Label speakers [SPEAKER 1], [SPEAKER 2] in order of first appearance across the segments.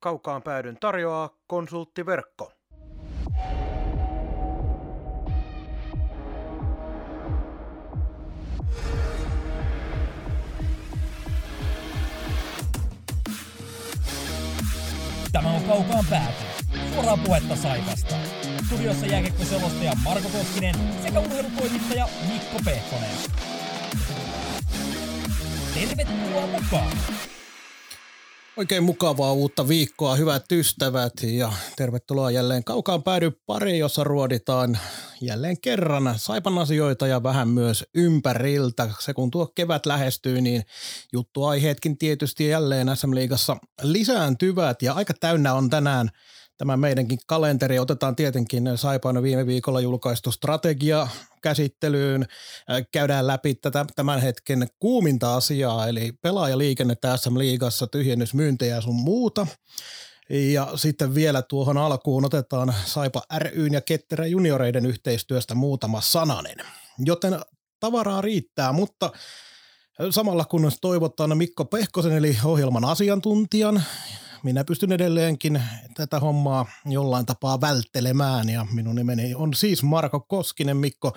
[SPEAKER 1] Kaukaan päädyn tarjoaa konsulttiverkko.
[SPEAKER 2] Tämä on Kaukaan pääty. Suoraa puhetta Saivasta. Studiossa jääkiekkoselostaja Marko Koskinen sekä urheilutoimittaja Mikko Pehkonen. Tervetuloa mukaan!
[SPEAKER 3] Oikein mukavaa uutta viikkoa, hyvät ystävät ja tervetuloa jälleen kaukaan päädy pari, jossa ruoditaan jälleen kerran Saipan asioita ja vähän myös ympäriltä. Se kun tuo kevät lähestyy, niin juttuaiheetkin tietysti jälleen SM-liigassa lisääntyvät ja aika täynnä on tänään tämä meidänkin kalenteri. Otetaan tietenkin Saipan viime viikolla julkaistu strategia käsittelyyn. Käydään läpi tätä tämän hetken kuuminta asiaa, eli pelaajaliikennettä SM-liigassa, tyhjennysmyyntejä ja sun muuta. Ja sitten vielä tuohon alkuun otetaan Saipa ryn ja Ketterä junioreiden yhteistyöstä muutama sananen. Joten tavaraa riittää, mutta samalla kun toivotaan Mikko Pehkosen eli ohjelman asiantuntijan minä pystyn edelleenkin tätä hommaa jollain tapaa välttelemään ja minun nimeni on siis Marko Koskinen. Mikko,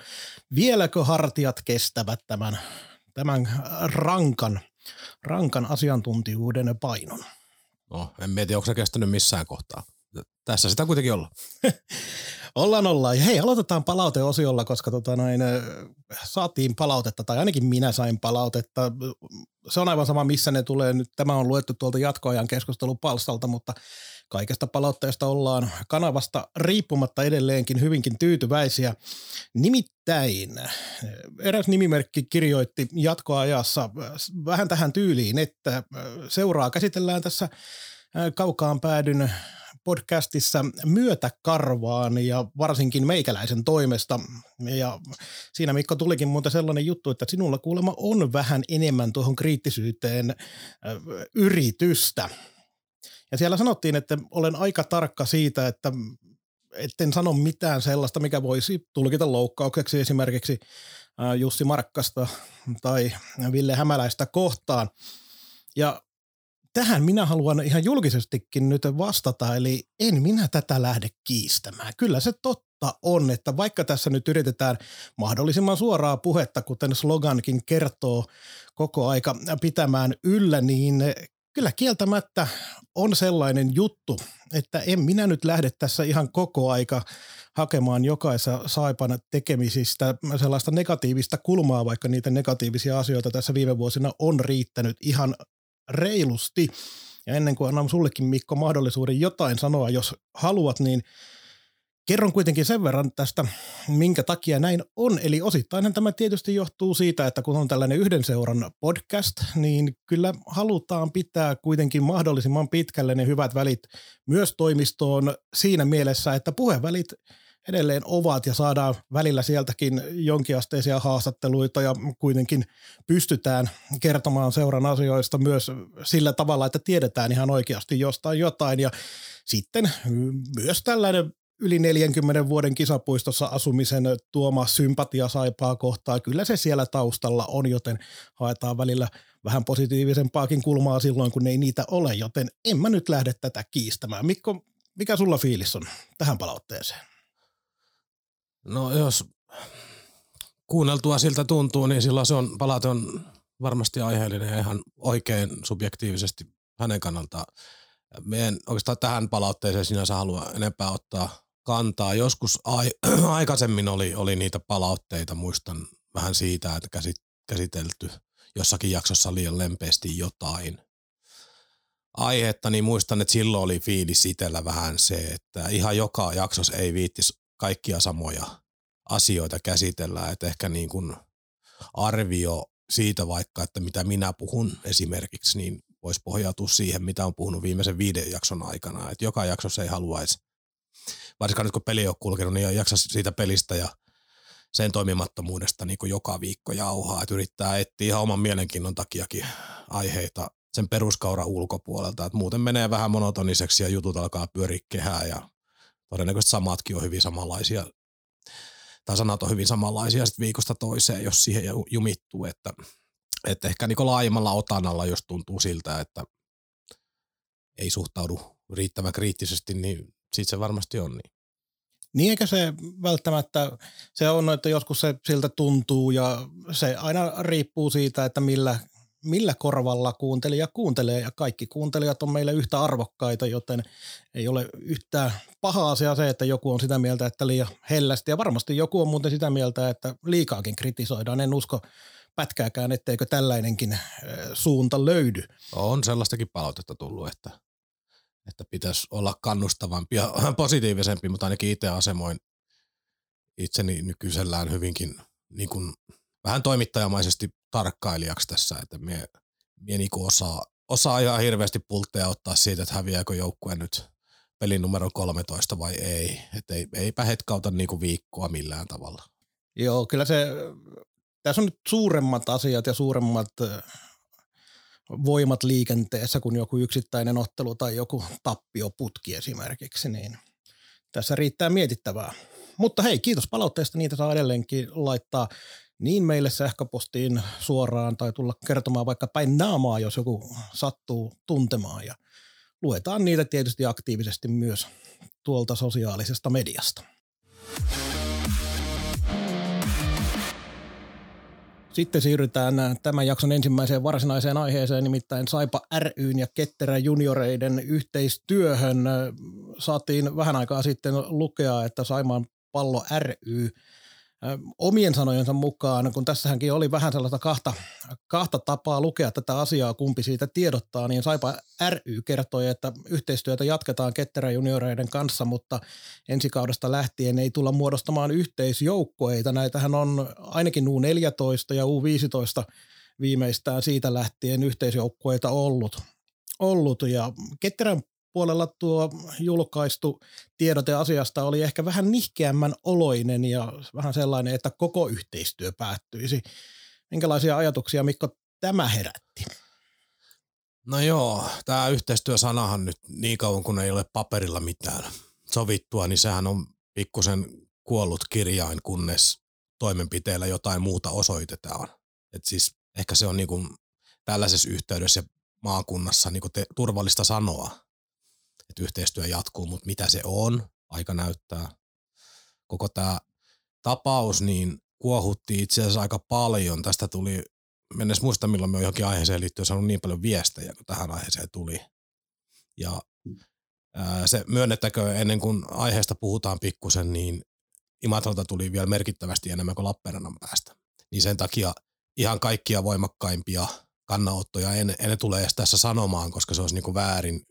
[SPEAKER 3] vieläkö hartiat kestävät tämän, tämän rankan, rankan asiantuntijuuden painon?
[SPEAKER 4] No, en mieti, onko se kestänyt missään kohtaa. Tässä sitä kuitenkin ollaan.
[SPEAKER 3] ollaan, ollaan. hei, aloitetaan palauteosiolla, koska tota noin, saatiin palautetta, tai ainakin minä sain palautetta. Se on aivan sama, missä ne tulee. Nyt tämä on luettu tuolta jatkoajan keskustelupalstalta, mutta kaikesta palautteesta ollaan kanavasta riippumatta edelleenkin hyvinkin tyytyväisiä. Nimittäin eräs nimimerkki kirjoitti jatkoajassa vähän tähän tyyliin, että seuraa käsitellään tässä kaukaan päädyn podcastissa myötäkarvaan ja varsinkin meikäläisen toimesta. Ja siinä Mikko tulikin muuten sellainen juttu, että sinulla kuulemma on vähän enemmän tuohon kriittisyyteen yritystä. Ja siellä sanottiin, että olen aika tarkka siitä, että etten sano mitään sellaista, mikä voisi tulkita loukkaukseksi esimerkiksi Jussi Markkasta tai Ville Hämäläistä kohtaan. Ja tähän minä haluan ihan julkisestikin nyt vastata, eli en minä tätä lähde kiistämään. Kyllä se totta on, että vaikka tässä nyt yritetään mahdollisimman suoraa puhetta, kuten slogankin kertoo koko aika pitämään yllä, niin kyllä kieltämättä on sellainen juttu, että en minä nyt lähde tässä ihan koko aika hakemaan jokaisessa Saipan tekemisistä sellaista negatiivista kulmaa, vaikka niitä negatiivisia asioita tässä viime vuosina on riittänyt ihan reilusti. Ja ennen kuin annan sullekin Mikko mahdollisuuden jotain sanoa, jos haluat, niin kerron kuitenkin sen verran tästä, minkä takia näin on. Eli osittain tämä tietysti johtuu siitä, että kun on tällainen yhden seuran podcast, niin kyllä halutaan pitää kuitenkin mahdollisimman pitkälle ne hyvät välit myös toimistoon siinä mielessä, että puhevälit – edelleen ovat ja saadaan välillä sieltäkin jonkinasteisia haastatteluita ja kuitenkin pystytään kertomaan seuran asioista myös sillä tavalla, että tiedetään ihan oikeasti jostain jotain ja sitten myös tällainen yli 40 vuoden kisapuistossa asumisen tuoma sympatia saipaa kohtaa, kyllä se siellä taustalla on, joten haetaan välillä vähän positiivisempaakin kulmaa silloin, kun ei niitä ole, joten en mä nyt lähde tätä kiistämään. Mikko, mikä sulla fiilis on tähän palautteeseen?
[SPEAKER 4] No jos kuunneltua siltä tuntuu, niin silloin se on, palaute on varmasti aiheellinen ja ihan oikein subjektiivisesti hänen kannaltaan. Meidän oikeastaan tähän palautteeseen sinänsä halua enempää ottaa kantaa. Joskus ai, aikaisemmin oli, oli niitä palautteita, muistan vähän siitä, että käsit, käsitelty jossakin jaksossa liian lempeästi jotain aihetta, niin muistan, että silloin oli fiilis itsellä vähän se, että ihan joka jaksossa ei viittis kaikkia samoja asioita käsitellään, että ehkä niin kuin arvio siitä vaikka, että mitä minä puhun esimerkiksi, niin voisi pohjautua siihen, mitä on puhunut viimeisen viiden jakson aikana. Että joka jaksossa ei haluaisi, varsinkaan nyt kun peli on kulkenut, niin ei jaksa siitä pelistä ja sen toimimattomuudesta niin kuin joka viikko jauhaa, että yrittää etsiä ihan oman mielenkiinnon takiakin aiheita sen peruskaura ulkopuolelta, että muuten menee vähän monotoniseksi ja jutut alkaa pyöriä kehää ja todennäköisesti samatkin on hyvin samanlaisia, tai sanat on hyvin samanlaisia sitten viikosta toiseen, jos siihen jumittuu, että, että ehkä niin laajemmalla otanalla, jos tuntuu siltä, että ei suhtaudu riittävän kriittisesti, niin siitä se varmasti on niin.
[SPEAKER 3] Niin eikä se välttämättä, se on, että joskus se siltä tuntuu ja se aina riippuu siitä, että millä, millä korvalla kuuntelija kuuntelee ja kaikki kuuntelijat on meille yhtä arvokkaita, joten ei ole yhtään paha asia se, että joku on sitä mieltä, että liian hellästi ja varmasti joku on muuten sitä mieltä, että liikaakin kritisoidaan. En usko pätkääkään, etteikö tällainenkin suunta löydy.
[SPEAKER 4] On sellaistakin palautetta tullut, että että pitäisi olla kannustavampi ja positiivisempi, mutta ainakin itse asemoin itseni nykyisellään hyvinkin niin kuin, vähän toimittajamaisesti tarkkailijaksi tässä, että mie, mie niin osaa, osaa ihan hirveästi pultteja ottaa siitä, että häviääkö joukkue nyt pelin numero 13 vai ei. Että ei, eipä hetkauta niin kuin viikkoa millään tavalla.
[SPEAKER 3] Joo, kyllä se, tässä on nyt suuremmat asiat ja suuremmat voimat liikenteessä kuin joku yksittäinen ottelu tai joku tappioputki esimerkiksi, niin tässä riittää mietittävää. Mutta hei, kiitos palautteesta. Niitä saa edelleenkin laittaa niin meille sähköpostiin suoraan tai tulla kertomaan vaikka päin naamaa, jos joku sattuu tuntemaan. Ja luetaan niitä tietysti aktiivisesti myös tuolta sosiaalisesta mediasta. Sitten siirrytään tämän jakson ensimmäiseen varsinaiseen aiheeseen, nimittäin Saipa ryn ja Ketterä junioreiden yhteistyöhön. Saatiin vähän aikaa sitten lukea, että Saimaan pallo ry omien sanojensa mukaan, kun tässähänkin oli vähän sellaista kahta, kahta tapaa lukea tätä asiaa, kumpi siitä tiedottaa, niin Saipa ry kertoi, että yhteistyötä jatketaan Ketterä junioreiden kanssa, mutta ensi kaudesta lähtien ei tulla muodostamaan yhteisjoukkoeita. Näitähän on ainakin U14 ja U15 viimeistään siitä lähtien yhteisjoukkueita ollut. ollut. Ja Ketterän puolella tuo julkaistu tiedote asiasta oli ehkä vähän nihkeämmän oloinen ja vähän sellainen, että koko yhteistyö päättyisi. Minkälaisia ajatuksia Mikko tämä herätti?
[SPEAKER 4] No joo, tämä yhteistyösanahan nyt niin kauan kun ei ole paperilla mitään sovittua, niin sehän on pikkusen kuollut kirjain, kunnes toimenpiteellä jotain muuta osoitetaan. Et siis ehkä se on niin kuin tällaisessa yhteydessä maakunnassa niin kuin te, turvallista sanoa, että yhteistyö jatkuu, mutta mitä se on, aika näyttää. Koko tämä tapaus niin kuohutti itse asiassa aika paljon. Tästä tuli, mennessä muista milloin me johonkin aiheeseen liittyen saanut niin paljon viestejä, kun tähän aiheeseen tuli. Ja ää, se myönnettäkö ennen kuin aiheesta puhutaan pikkusen, niin Imatralta tuli vielä merkittävästi enemmän kuin Lappeenrannan päästä. Niin sen takia ihan kaikkia voimakkaimpia kannanottoja en, en tule edes tässä sanomaan, koska se olisi niin kuin väärin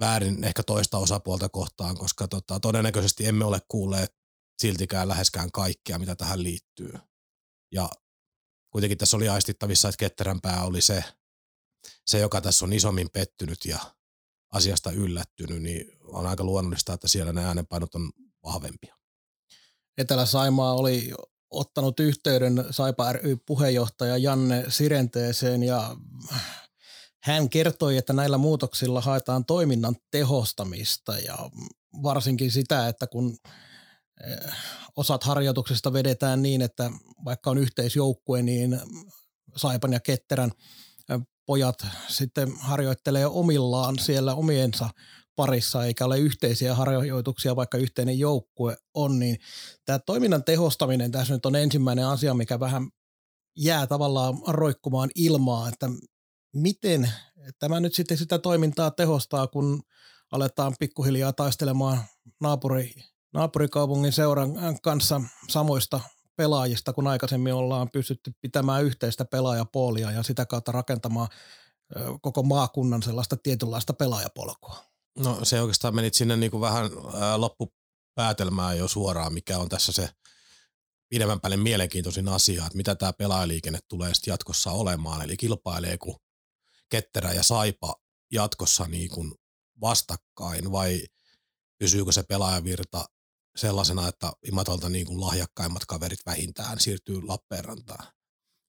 [SPEAKER 4] väärin ehkä toista osapuolta kohtaan, koska tota, todennäköisesti emme ole kuulleet siltikään läheskään kaikkea, mitä tähän liittyy. Ja kuitenkin tässä oli aistittavissa, että ketterämpää oli se, se, joka tässä on isommin pettynyt ja asiasta yllättynyt, niin on aika luonnollista, että siellä ne äänenpainot on vahvempia.
[SPEAKER 3] Etelä-Saimaa oli ottanut yhteyden Saipa ry puheenjohtaja Janne Sirenteeseen ja hän kertoi, että näillä muutoksilla haetaan toiminnan tehostamista ja varsinkin sitä, että kun eh, osat harjoituksista vedetään niin, että vaikka on yhteisjoukkue, niin Saipan ja Ketterän eh, pojat sitten harjoittelee omillaan siellä omiensa parissa, eikä ole yhteisiä harjoituksia, vaikka yhteinen joukkue on, niin tämä toiminnan tehostaminen tässä nyt on ensimmäinen asia, mikä vähän jää tavallaan roikkumaan ilmaa, että miten tämä nyt sitten sitä toimintaa tehostaa, kun aletaan pikkuhiljaa taistelemaan naapuri, naapurikaupungin seuran kanssa samoista pelaajista, kun aikaisemmin ollaan pystytty pitämään yhteistä pelaajapuolia ja sitä kautta rakentamaan koko maakunnan sellaista tietynlaista pelaajapolkua.
[SPEAKER 4] No se oikeastaan menit sinne niin kuin vähän loppupäätelmään jo suoraan, mikä on tässä se pidemmän päälle mielenkiintoisin asia, että mitä tämä pelaajaliikenne tulee sitten jatkossa olemaan, eli kilpaileeko Ketterä ja Saipa jatkossa niin kuin vastakkain vai pysyykö se pelaajavirta sellaisena, että Imatolta niin kuin lahjakkaimmat kaverit vähintään siirtyy Lappeenrantaan.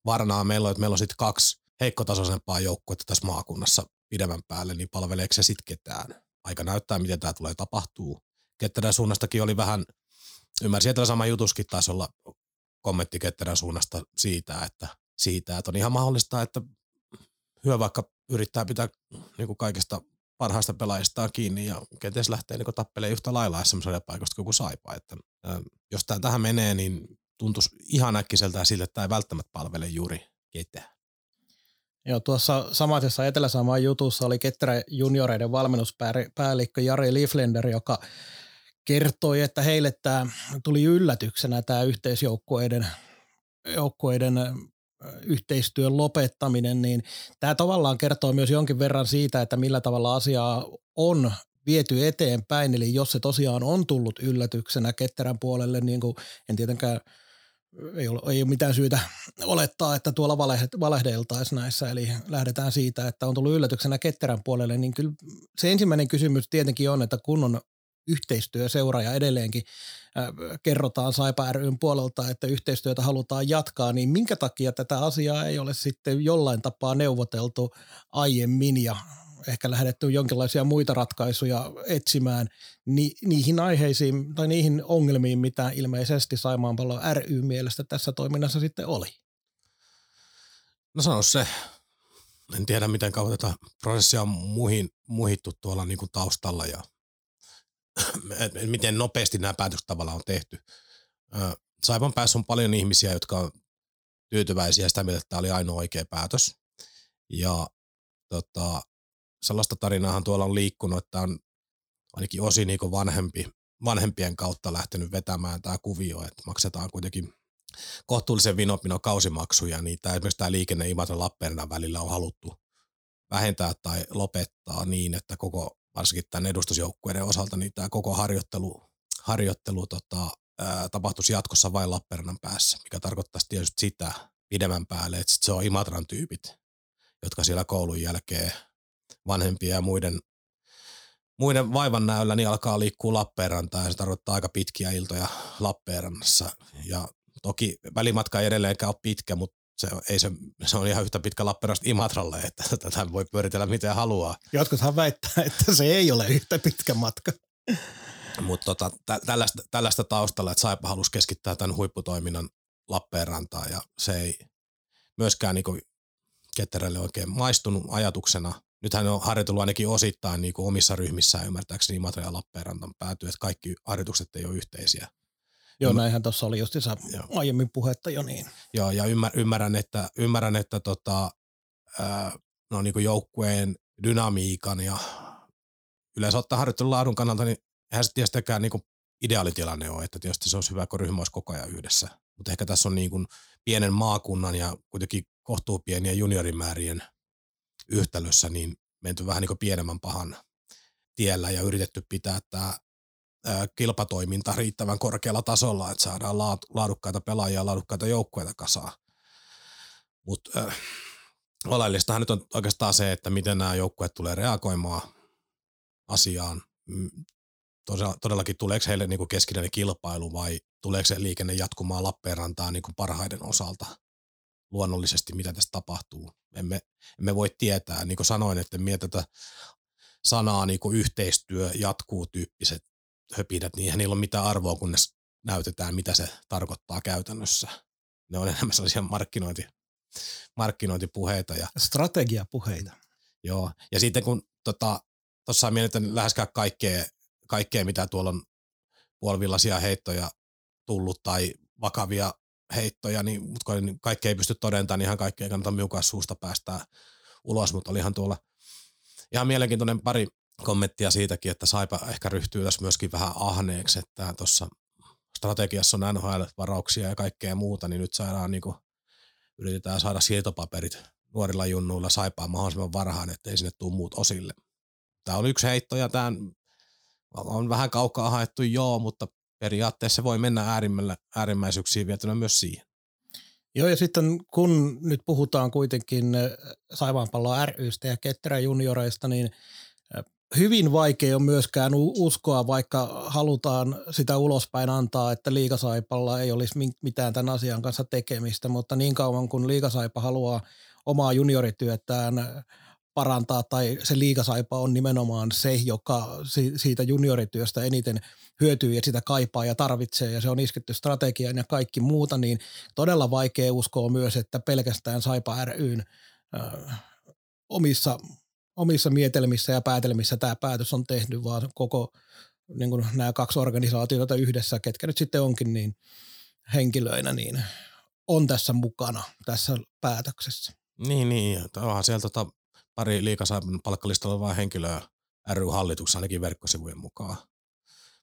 [SPEAKER 4] Varnaa meillä on, että meillä on sitten kaksi heikkotasoisempaa joukkuetta tässä maakunnassa pidemmän päälle, niin palveleeko se sitten ketään? Aika näyttää, miten tämä tulee tapahtuu. Ketterän suunnastakin oli vähän, ymmärsin, että sama jutuskin taisi olla kommentti Ketterän suunnasta siitä, että, siitä, että on ihan mahdollista, että hyö vaikka yrittää pitää niin kuin kaikesta parhaista pelaajistaan kiinni ja kenties lähtee niin tappelemaan yhtä lailla SM paikasta kuin Saipa. Että, ää, jos tämä tähän menee, niin tuntuisi ihan äkkiseltä siltä, että tämä ei välttämättä palvele juuri ketään.
[SPEAKER 3] Joo, tuossa samaisessa Etelä-Samaan jutussa oli Ketterä junioreiden valmennuspäällikkö Jari Liflender, joka kertoi, että heille tämä tuli yllätyksenä tämä yhteisjoukkueiden joukkueiden yhteistyön lopettaminen, niin tämä tavallaan kertoo myös jonkin verran siitä, että millä tavalla asiaa on viety eteenpäin, eli jos se tosiaan on tullut yllätyksenä ketterän puolelle, niin kuin en tietenkään ei ole, ei ole mitään syytä olettaa, että tuolla valehdeltaisiin näissä, eli lähdetään siitä, että on tullut yllätyksenä ketterän puolelle, niin kyllä se ensimmäinen kysymys tietenkin on, että kun on yhteistyöseura ja edelleenkin äh, kerrotaan Saipa ryn puolelta, että yhteistyötä halutaan jatkaa, niin minkä takia tätä asiaa ei ole sitten jollain tapaa neuvoteltu aiemmin ja ehkä lähdetty jonkinlaisia muita ratkaisuja etsimään ni, niihin aiheisiin tai niihin ongelmiin, mitä ilmeisesti Saimaanpallo ry mielestä tässä toiminnassa sitten oli?
[SPEAKER 4] No sano se. En tiedä, miten kauan tätä prosessia on muihin, muhittu tuolla niin kuin taustalla ja miten nopeasti nämä päätökset tavallaan on tehty. Saipan päässä on paljon ihmisiä, jotka on tyytyväisiä sitä mieltä, että tämä oli ainoa oikea päätös. Ja tota, sellaista tarinaahan tuolla on liikkunut, että on ainakin osi niin vanhempi, vanhempien kautta lähtenyt vetämään tämä kuvio, että maksetaan kuitenkin kohtuullisen vinopino kausimaksuja, niin tämä, esimerkiksi tämä liikenne Imatran Lappeenrannan välillä on haluttu vähentää tai lopettaa niin, että koko, varsinkin tämän edustusjoukkueiden osalta, niin tämä koko harjoittelu, harjoittelu tota, ää, tapahtuisi jatkossa vain Lappeenrannan päässä, mikä tarkoittaisi tietysti sitä pidemmän päälle, että sit se on Imatran tyypit, jotka siellä koulun jälkeen vanhempia ja muiden, muiden vaivan näöllä niin alkaa liikkua Lappeenrantaan ja se tarkoittaa aika pitkiä iltoja Lappeenrannassa. Ja toki välimatka ei edelleenkään ole pitkä, mutta se, ei se, se on ihan yhtä pitkä Lappeenrannasta Imatralle, että tätä voi pyöritellä miten haluaa.
[SPEAKER 3] Jotkuthan väittää, että se ei ole yhtä pitkä matka.
[SPEAKER 4] Mutta tota, tä, tällaista, tällaista taustalla, että Saipa halusi keskittää tämän huipputoiminnan Lappeenrantaan ja se ei myöskään niin Ketterälle oikein maistunut ajatuksena nythän on harjoitellut ainakin osittain niin omissa ryhmissään ymmärtääkseni Imatra ja Lappeenrantan päätyy, että kaikki harjoitukset ei ole yhteisiä.
[SPEAKER 3] Joo, Ymmär... näinhän tuossa oli justiinsa aiemmin puhetta jo niin.
[SPEAKER 4] Joo, ja ymmär, ymmärrän, että, ymmärrän, että tota, ää, no niin kuin joukkueen dynamiikan ja yleensä ottaa harjoittelun laadun kannalta, niin eihän se tietystikään niin kuin ideaalitilanne ole, että tietysti se olisi hyvä, kun ryhmä olisi koko ajan yhdessä. Mutta ehkä tässä on niin kuin pienen maakunnan ja kuitenkin kohtuupienien juniorimäärien – yhtälössä niin menty vähän niin kuin pienemmän pahan tiellä ja yritetty pitää tämä kilpatoiminta riittävän korkealla tasolla, että saadaan laadukkaita pelaajia laadukkaita joukkueita kasaan. Mutta äh, oleellistahan nyt on oikeastaan se, että miten nämä joukkueet tulee reagoimaan asiaan. Mm, todellakin tuleeko heille niin keskinäinen kilpailu vai tuleeko se liikenne jatkumaan Lappeenrantaan niin parhaiden osalta – luonnollisesti, mitä tässä tapahtuu. Emme, emme voi tietää, niin kuin sanoin, että me tätä sanaa niin kuin yhteistyö jatkuu tyyppiset höpinät, niin eihän niillä ole mitään arvoa, kunnes näytetään, mitä se tarkoittaa käytännössä. Ne on enemmän sellaisia markkinointi, markkinointipuheita. Ja,
[SPEAKER 3] Strategiapuheita.
[SPEAKER 4] Joo, ja sitten kun tuossa tota, mietitään läheskään kaikkea, kaikkea, mitä tuolla on puolivillaisia heittoja tullut tai vakavia heittoja, niin, mutta kun kaikki ei pysty todentamaan, niin ihan kaikkea kannata miukaa suusta päästää ulos, mutta olihan tuolla ihan mielenkiintoinen pari kommenttia siitäkin, että Saipa ehkä ryhtyy tässä myöskin vähän ahneeksi, että tuossa strategiassa on NHL-varauksia ja kaikkea muuta, niin nyt saadaan niin kuin, yritetään saada siirtopaperit nuorilla junnuilla Saipaan mahdollisimman varhaan, ettei sinne tule muut osille. Tämä on yksi heitto ja tämä on vähän kaukaa haettu joo, mutta periaatteessa voi mennä äärimmäisyyksiin vietynä myös siihen.
[SPEAKER 3] Joo, ja sitten kun nyt puhutaan kuitenkin eh, Saivaanpallo rystä ja Ketterä junioreista, niin hyvin vaikea on myöskään uskoa, vaikka halutaan sitä ulospäin antaa, että liikasaipalla ei olisi mitään tämän asian kanssa tekemistä, mutta niin kauan kun liikasaipa haluaa omaa juniorityötään parantaa tai se liikasaipa on nimenomaan se, joka siitä juniorityöstä eniten hyötyy ja sitä kaipaa ja tarvitsee ja se on isketty strategiaan ja kaikki muuta, niin todella vaikea uskoa myös, että pelkästään Saipa ryn omissa omissa mietelmissä ja päätelmissä tämä päätös on tehnyt, vaan koko niin kuin nämä kaksi organisaatiota yhdessä, ketkä nyt sitten onkin niin henkilöinä, niin on tässä mukana tässä päätöksessä.
[SPEAKER 4] Niin, niin. Onhan siellä tota, pari liikasaipan palkkalistalla olevaa henkilöä ry-hallituksessa ainakin verkkosivujen mukaan.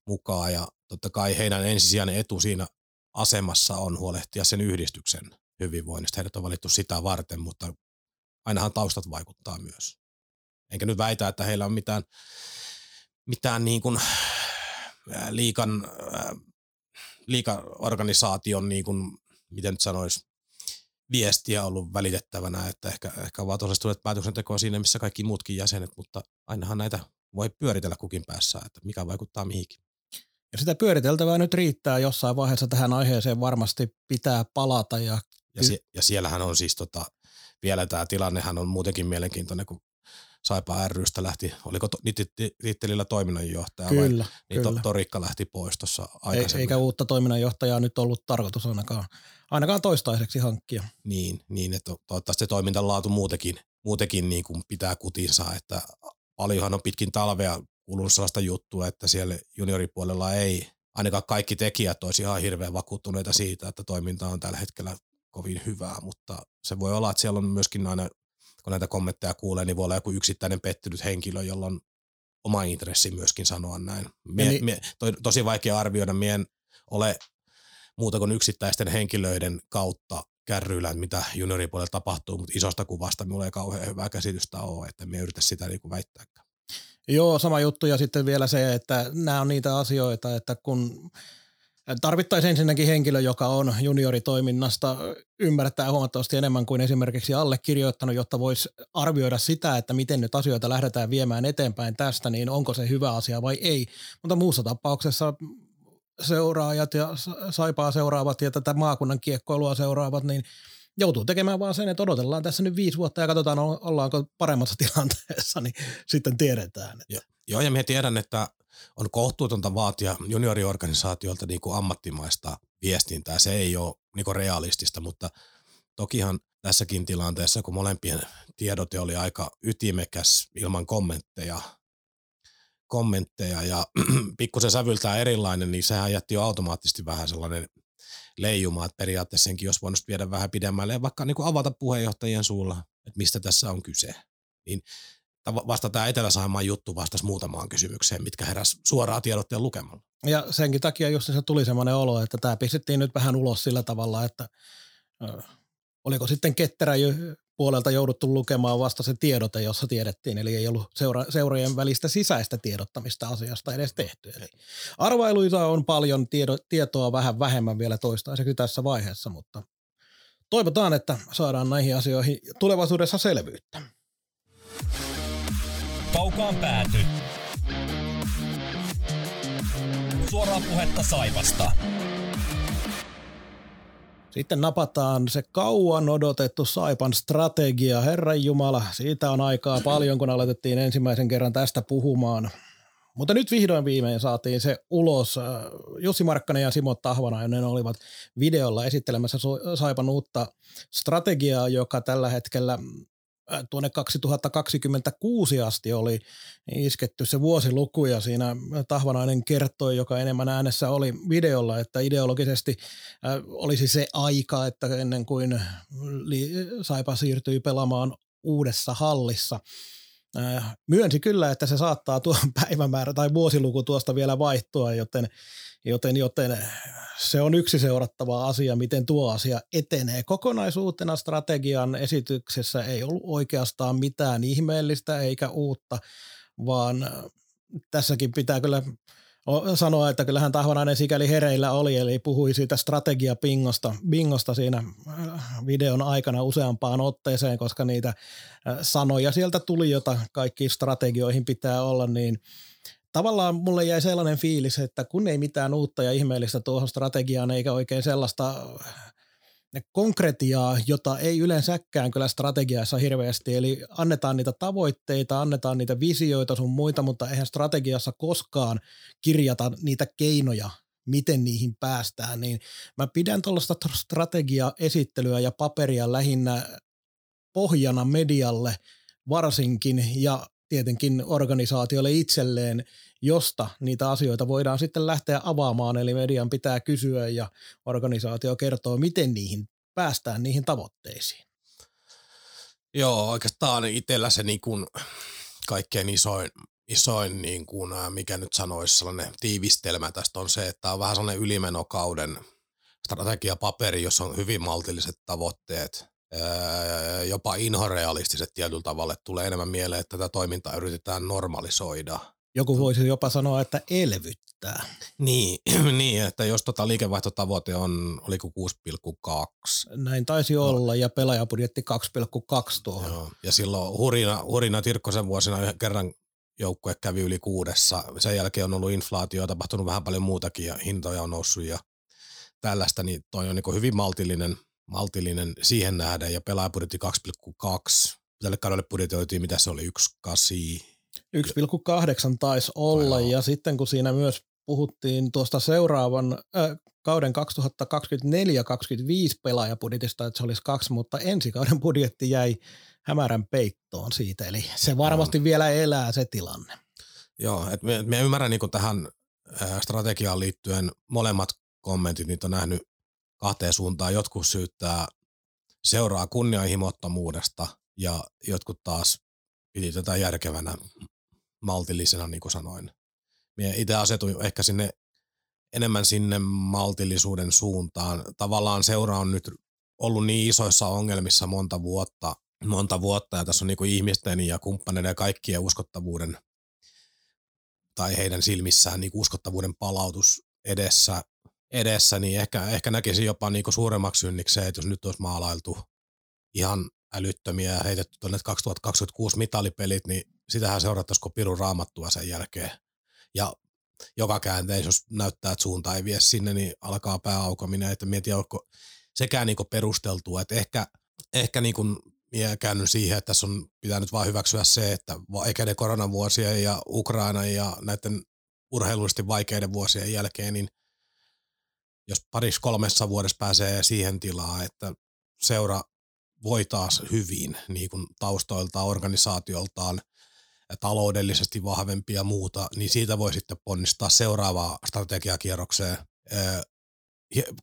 [SPEAKER 4] mukaan. Ja totta kai heidän ensisijainen etu siinä asemassa on huolehtia sen yhdistyksen hyvinvoinnista. Heidät on valittu sitä varten, mutta ainahan taustat vaikuttaa myös. Enkä nyt väitä, että heillä on mitään, mitään niin kuin liikan, liikaorganisaation, niin kuin, miten nyt sanoisi, viestiä ollut välitettävänä, että ehkä, ehkä ovat osallistuneet päätöksentekoon siinä, missä kaikki muutkin jäsenet, mutta ainahan näitä voi pyöritellä kukin päässä, että mikä vaikuttaa mihinkin.
[SPEAKER 3] Ja sitä pyöriteltävää nyt riittää jossain vaiheessa tähän aiheeseen varmasti pitää palata. Ja,
[SPEAKER 4] ja, sie- ja siellähän on siis tota, vielä tämä tilannehan on muutenkin mielenkiintoinen, kun Saipa rystä lähti, oliko to, tittelillä toiminnanjohtaja
[SPEAKER 3] kyllä,
[SPEAKER 4] vai niin
[SPEAKER 3] kyllä.
[SPEAKER 4] To, Torikka lähti pois tuossa aikaisemmin.
[SPEAKER 3] Eikä uutta toiminnanjohtajaa nyt ollut tarkoitus ainakaan, ainakaan toistaiseksi hankkia.
[SPEAKER 4] Niin, niin että toivottavasti se toimintalaatu muutenkin, muutenkin niin kuin pitää kutinsa, että paljonhan on pitkin talvea kuulunut sellaista juttua, että siellä junioripuolella ei ainakaan kaikki tekijät olisi ihan hirveän vakuuttuneita siitä, että toiminta on tällä hetkellä kovin hyvää, mutta se voi olla, että siellä on myöskin aina kun näitä kommentteja kuulee, niin voi olla joku yksittäinen pettynyt henkilö, jolla on oma intressi myöskin sanoa näin. Mie, niin. mie, to, tosi vaikea arvioida, mien ole muuta kuin yksittäisten henkilöiden kautta kärryillä, mitä junioripuolella tapahtuu, mutta isosta kuvasta minulla ei kauhean hyvää käsitystä ole, että me yritä sitä niin väittääkään.
[SPEAKER 3] Joo, sama juttu ja sitten vielä se, että nämä on niitä asioita, että kun Tarvittaisiin ensinnäkin henkilö, joka on junioritoiminnasta, ymmärtää huomattavasti enemmän kuin esimerkiksi allekirjoittanut, jotta voisi arvioida sitä, että miten nyt asioita lähdetään viemään eteenpäin tästä, niin onko se hyvä asia vai ei. Mutta muussa tapauksessa seuraajat ja saipaa seuraavat ja tätä maakunnan kiekkoilua seuraavat, niin joutuu tekemään vaan sen, että odotellaan tässä nyt viisi vuotta ja katsotaan, ollaanko paremmassa tilanteessa, niin sitten tiedetään.
[SPEAKER 4] Että. Joo, ja minä tiedän, että on kohtuutonta vaatia junioriorganisaatiolta niin kuin ammattimaista viestintää. Se ei ole niin kuin realistista, mutta tokihan tässäkin tilanteessa, kun molempien tiedote oli aika ytimekäs ilman kommentteja, kommentteja ja pikkusen sävyltää erilainen, niin sehän jätti jo automaattisesti vähän sellainen leijuma, että periaatteessa senkin olisi voinut viedä vähän pidemmälle ja vaikka niin kuin avata puheenjohtajien suulla, että mistä tässä on kyse. Niin vasta tämä Etelä-Saimaan juttu vastasi muutamaan kysymykseen, mitkä heräs suoraan tiedotteen lukemalla.
[SPEAKER 3] Ja senkin takia just se tuli semmoinen olo, että tämä pistettiin nyt vähän ulos sillä tavalla, että äh, oliko sitten ketterä puolelta jouduttu lukemaan vasta se tiedote, jossa tiedettiin, eli ei ollut seura- seurojen välistä sisäistä tiedottamista asiasta edes tehty. Eli arvailuita on paljon, tiedo- tietoa vähän vähemmän vielä toistaiseksi tässä vaiheessa, mutta toivotaan, että saadaan näihin asioihin tulevaisuudessa selvyyttä.
[SPEAKER 2] Kaukaan pääty. Suoraa puhetta Saivasta.
[SPEAKER 3] Sitten napataan se kauan odotettu Saipan strategia. Herran Jumala, siitä on aikaa paljon, kun aloitettiin ensimmäisen kerran tästä puhumaan. Mutta nyt vihdoin viimein saatiin se ulos. Jussi Markkanen ja Simo Tahvanainen olivat videolla esittelemässä Saipan uutta strategiaa, joka tällä hetkellä tuonne 2026 asti oli isketty se vuosiluku ja siinä Tahvanainen kertoi, joka enemmän äänessä oli videolla, että ideologisesti olisi se aika, että ennen kuin Saipa siirtyi pelaamaan uudessa hallissa. Myönsi kyllä, että se saattaa tuo päivämäärä tai vuosiluku tuosta vielä vaihtua, joten Joten, joten se on yksi seurattava asia, miten tuo asia etenee. Kokonaisuutena strategian esityksessä ei ollut oikeastaan mitään ihmeellistä eikä uutta, vaan tässäkin pitää kyllä sanoa, että kyllähän Tahvanainen sikäli hereillä oli, eli puhui siitä strategiapingosta bingosta siinä videon aikana useampaan otteeseen, koska niitä sanoja sieltä tuli, jota kaikki strategioihin pitää olla, niin – tavallaan mulle jäi sellainen fiilis, että kun ei mitään uutta ja ihmeellistä tuohon strategiaan eikä oikein sellaista konkretiaa, jota ei yleensäkään kyllä strategiassa hirveästi, eli annetaan niitä tavoitteita, annetaan niitä visioita sun muita, mutta eihän strategiassa koskaan kirjata niitä keinoja, miten niihin päästään, niin mä pidän tuollaista strategia-esittelyä ja paperia lähinnä pohjana medialle – varsinkin ja tietenkin organisaatiolle itselleen, josta niitä asioita voidaan sitten lähteä avaamaan, eli median pitää kysyä ja organisaatio kertoo, miten niihin päästään niihin tavoitteisiin.
[SPEAKER 4] Joo, oikeastaan itsellä se niin kuin kaikkein isoin, isoin niin kuin, mikä nyt sanoisi sellainen tiivistelmä tästä on se, että on vähän sellainen ylimenokauden strategiapaperi, jossa on hyvin maltilliset tavoitteet, jopa inhorealistiset tietyllä tavalla, tulee enemmän mieleen, että tätä toimintaa yritetään normalisoida.
[SPEAKER 3] Joku voisi jopa sanoa, että elvyttää.
[SPEAKER 4] Niin, niin että jos tota liikevaihtotavoite on, oliko 6,2.
[SPEAKER 3] Näin taisi no. olla, ja pelaajapudjetti 2,2 tuohon. Joo.
[SPEAKER 4] Ja silloin Hurina, Hurina Tirkkosen vuosina kerran joukkue kävi yli kuudessa. Sen jälkeen on ollut inflaatio, tapahtunut vähän paljon muutakin ja hintoja on noussut ja tällaista, niin toi on niin hyvin maltillinen, maltillinen siihen nähden ja pelaajapudjetti 2,2. Tälle kaudelle budjetoitiin, mitä se oli, 1,8
[SPEAKER 3] 1,8 taisi olla, Aivan. ja sitten kun siinä myös puhuttiin tuosta seuraavan äh, kauden 2024-2025 pelaajapudjetista, että se olisi kaksi, mutta ensi kauden budjetti jäi hämärän peittoon siitä, eli se varmasti no. vielä elää se tilanne.
[SPEAKER 4] Joo, että me, me ymmärrän niin tähän strategiaan liittyen molemmat kommentit, niitä on nähnyt kahteen suuntaan. Jotkut syyttää seuraa kunnianhimottomuudesta ja jotkut taas piti tätä järkevänä maltillisena, niin kuin sanoin. Mie itse asetuin ehkä sinne enemmän sinne maltillisuuden suuntaan. Tavallaan seura on nyt ollut niin isoissa ongelmissa monta vuotta, monta vuotta ja tässä on niin ihmisten ja kumppaneiden ja kaikkien uskottavuuden tai heidän silmissään niin uskottavuuden palautus edessä, edessä niin ehkä, ehkä näkisin jopa niin suuremmaksi synnikseen, että jos nyt olisi maalailtu ihan älyttömiä ja heitetty tuonne 2026 mitalipelit, niin sitähän seurattaisiko pirun raamattua sen jälkeen. Ja joka käänteessä, jos näyttää, että suunta ei vie sinne, niin alkaa pääaukominen, että mietin, onko sekään niin perusteltua, että ehkä, ehkä niin kuin minä käännyn siihen, että tässä on pitänyt vain hyväksyä se, että eikä koronavuosien ja Ukraina ja näiden urheilullisesti vaikeiden vuosien jälkeen, niin jos parissa kolmessa vuodessa pääsee siihen tilaan, että seura voi taas hyvin niin kuin taustoiltaan, organisaatioltaan, taloudellisesti vahvempia ja muuta, niin siitä voi sitten ponnistaa seuraavaa strategiakierrokseen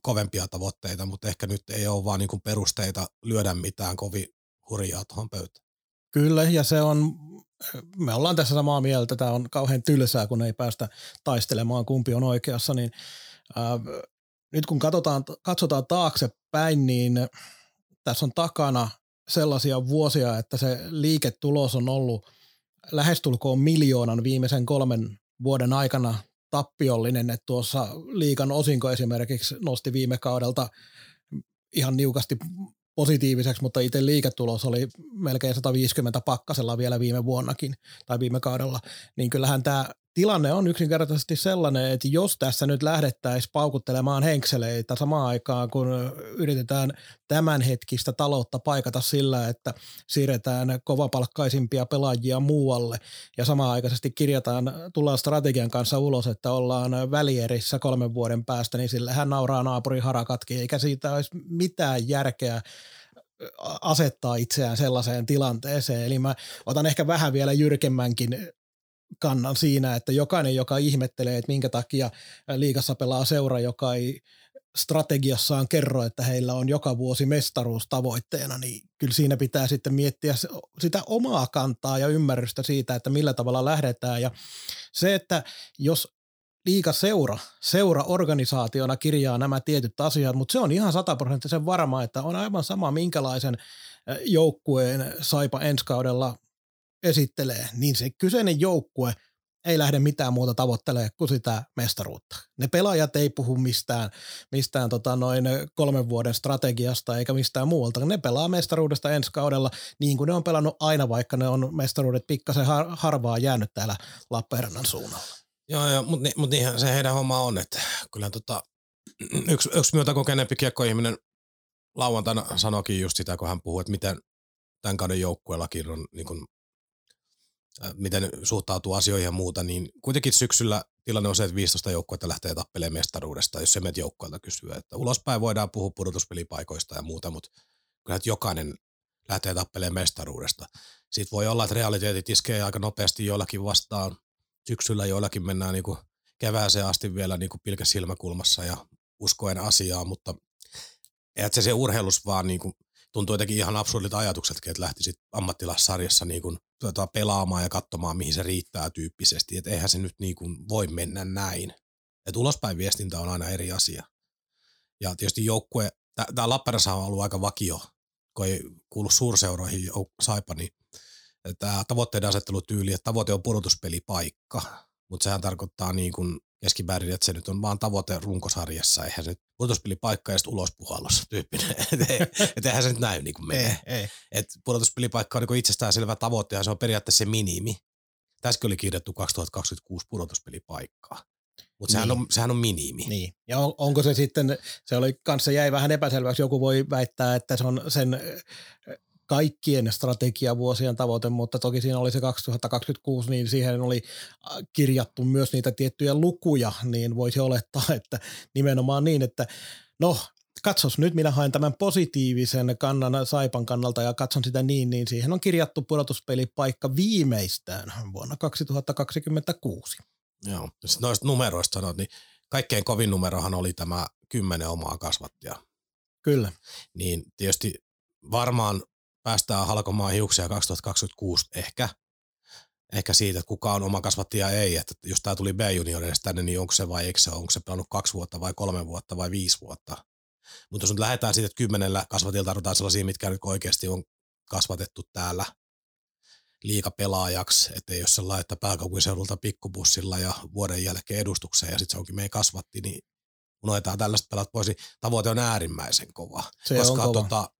[SPEAKER 4] kovempia tavoitteita, mutta ehkä nyt ei ole vaan niin kuin perusteita lyödä mitään kovin hurjaa tuohon pöytään.
[SPEAKER 3] Kyllä, ja se on, me ollaan tässä samaa mieltä, tämä on kauhean tylsää, kun ei päästä taistelemaan, kumpi on oikeassa, niin nyt kun katsotaan, katsotaan taaksepäin, niin tässä on takana sellaisia vuosia, että se liiketulos on ollut lähestulkoon miljoonan viimeisen kolmen vuoden aikana tappiollinen, että tuossa liikan osinko esimerkiksi nosti viime kaudelta ihan niukasti positiiviseksi, mutta itse liiketulos oli melkein 150 pakkasella vielä viime vuonnakin tai viime kaudella, niin kyllähän tämä tilanne on yksinkertaisesti sellainen, että jos tässä nyt lähdettäisiin paukuttelemaan henkseleitä samaan aikaan, kun yritetään tämänhetkistä taloutta paikata sillä, että siirretään kovapalkkaisimpia pelaajia muualle ja samaan aikaisesti kirjataan, tullaan strategian kanssa ulos, että ollaan välierissä kolmen vuoden päästä, niin sillä hän nauraa naapuri harakatkin, eikä siitä olisi mitään järkeä asettaa itseään sellaiseen tilanteeseen. Eli mä otan ehkä vähän vielä jyrkemmänkin kannan siinä, että jokainen, joka ihmettelee, että minkä takia liikassa pelaa seura, joka ei strategiassaan kerro, että heillä on joka vuosi mestaruus tavoitteena, niin kyllä siinä pitää sitten miettiä sitä omaa kantaa ja ymmärrystä siitä, että millä tavalla lähdetään. Ja se, että jos liika seura, seura organisaationa kirjaa nämä tietyt asiat, mutta se on ihan sataprosenttisen varma, että on aivan sama minkälaisen joukkueen Saipa ensi kaudella esittelee, niin se kyseinen joukkue ei lähde mitään muuta tavoittelemaan kuin sitä mestaruutta. Ne pelaajat ei puhu mistään, mistään tota noin kolmen vuoden strategiasta eikä mistään muualta. Ne pelaa mestaruudesta ensi kaudella niin kuin ne on pelannut aina, vaikka ne on mestaruudet pikkasen har- harvaa jäänyt täällä Lappeenrannan suunnalla.
[SPEAKER 4] Joo, joo mutta ni, mut niinhän se heidän homma on, että kyllä tota, yksi, yksi myötäkokeneempi kiekkoihminen lauantaina sanoikin just sitä, kun hän puhui, että miten tämän kauden joukkueellakin on niin kuin miten suhtautuu asioihin ja muuta, niin kuitenkin syksyllä tilanne on se, että 15 joukkuetta lähtee tappelemaan mestaruudesta, jos se joukkueelta kysyy. Että ulospäin voidaan puhua pudotuspelipaikoista ja muuta, mutta kyllä jokainen lähtee tappelemaan mestaruudesta. Sitten voi olla, että realiteetit iskee aika nopeasti joillakin vastaan. Syksyllä joillakin mennään niin kuin kevääseen asti vielä niin kuin ja uskoen asiaa, mutta et se se urheilus vaan niin kuin, tuntuu jotenkin ihan absurdilta ajatuksetkin, että lähtisit ammattilassarjassa niin kuin, tuota, pelaamaan ja katsomaan, mihin se riittää tyyppisesti. Että eihän se nyt niin kuin, voi mennä näin. Että ulospäin viestintä on aina eri asia. Ja tietysti joukkue, tämä Lappeenrannassa on ollut aika vakio, kun ei kuulu suurseuroihin Saipa, niin tämä tavoitteiden asettelutyyli, että tavoite on pudotuspelipaikka, mutta sehän tarkoittaa niin kuin keskimäärin, että se nyt on vaan tavoite runkosarjassa, eihän se pudotuspelipaikka ja sitten ulospuhallus tyyppinen, että et eihän se nyt näy niin kuin menee.
[SPEAKER 3] Ei, ei.
[SPEAKER 4] Et pudotuspelipaikka on niin itsestään selvä tavoite ja se on periaatteessa se minimi. Tässäkin oli kirjattu 2026 pudotuspelipaikkaa. Mutta sehän,
[SPEAKER 3] Niin.
[SPEAKER 4] on, sehän on minimi.
[SPEAKER 3] Niin. Ja on, onko se sitten, se oli kanssa jäi vähän epäselväksi, joku voi väittää, että se on sen kaikkien strategiavuosien tavoite, mutta toki siinä oli se 2026, niin siihen oli äh, kirjattu myös niitä tiettyjä lukuja, niin voisi olettaa, että nimenomaan niin, että no katsos nyt minä haen tämän positiivisen kannan Saipan kannalta ja katson sitä niin, niin siihen on kirjattu pudotuspelipaikka viimeistään vuonna 2026.
[SPEAKER 4] Joo. Ja sit noista numeroista sanot, niin kaikkein kovin numerohan oli tämä kymmenen omaa kasvattia.
[SPEAKER 3] Kyllä.
[SPEAKER 4] Niin tietysti varmaan päästään halkomaan hiuksia 2026 ehkä. Ehkä siitä, että kuka on oma kasvattaja ja ei. Että jos tämä tuli B-junioreista tänne, niin onko se vai eikö se, onko se pelannut kaksi vuotta vai kolme vuotta vai viisi vuotta. Mutta jos nyt lähdetään siitä, että kymmenellä kasvatilla tarvitaan sellaisia, mitkä nyt oikeasti on kasvatettu täällä liikapelaajaksi, että ei ole sellainen, että pääkaupunkiseudulta pikkubussilla ja vuoden jälkeen edustukseen ja sitten se onkin meidän kasvatti, niin unohdetaan tällaiset pelat pois, niin tavoite on äärimmäisen kova.
[SPEAKER 3] Se
[SPEAKER 4] koska
[SPEAKER 3] on kova.
[SPEAKER 4] Tota,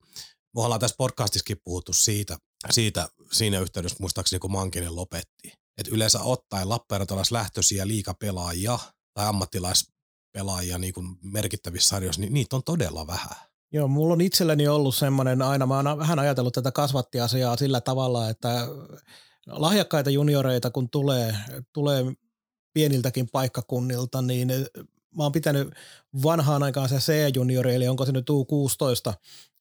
[SPEAKER 4] me ollaan tässä podcastissakin puhuttu siitä, siitä siinä yhteydessä, muistaakseni kun Mankinen lopetti, että yleensä ottaen Lappeenrantalais lähtöisiä liikapelaajia tai ammattilaispelaajia niin kuin merkittävissä sarjoissa, niin niitä on todella vähän.
[SPEAKER 3] Joo, mulla on itselläni ollut semmoinen aina, mä oon vähän ajatellut tätä kasvattiasiaa sillä tavalla, että lahjakkaita junioreita kun tulee, tulee pieniltäkin paikkakunnilta, niin mä oon pitänyt vanhaan aikaan se C-juniori, eli onko se nyt U16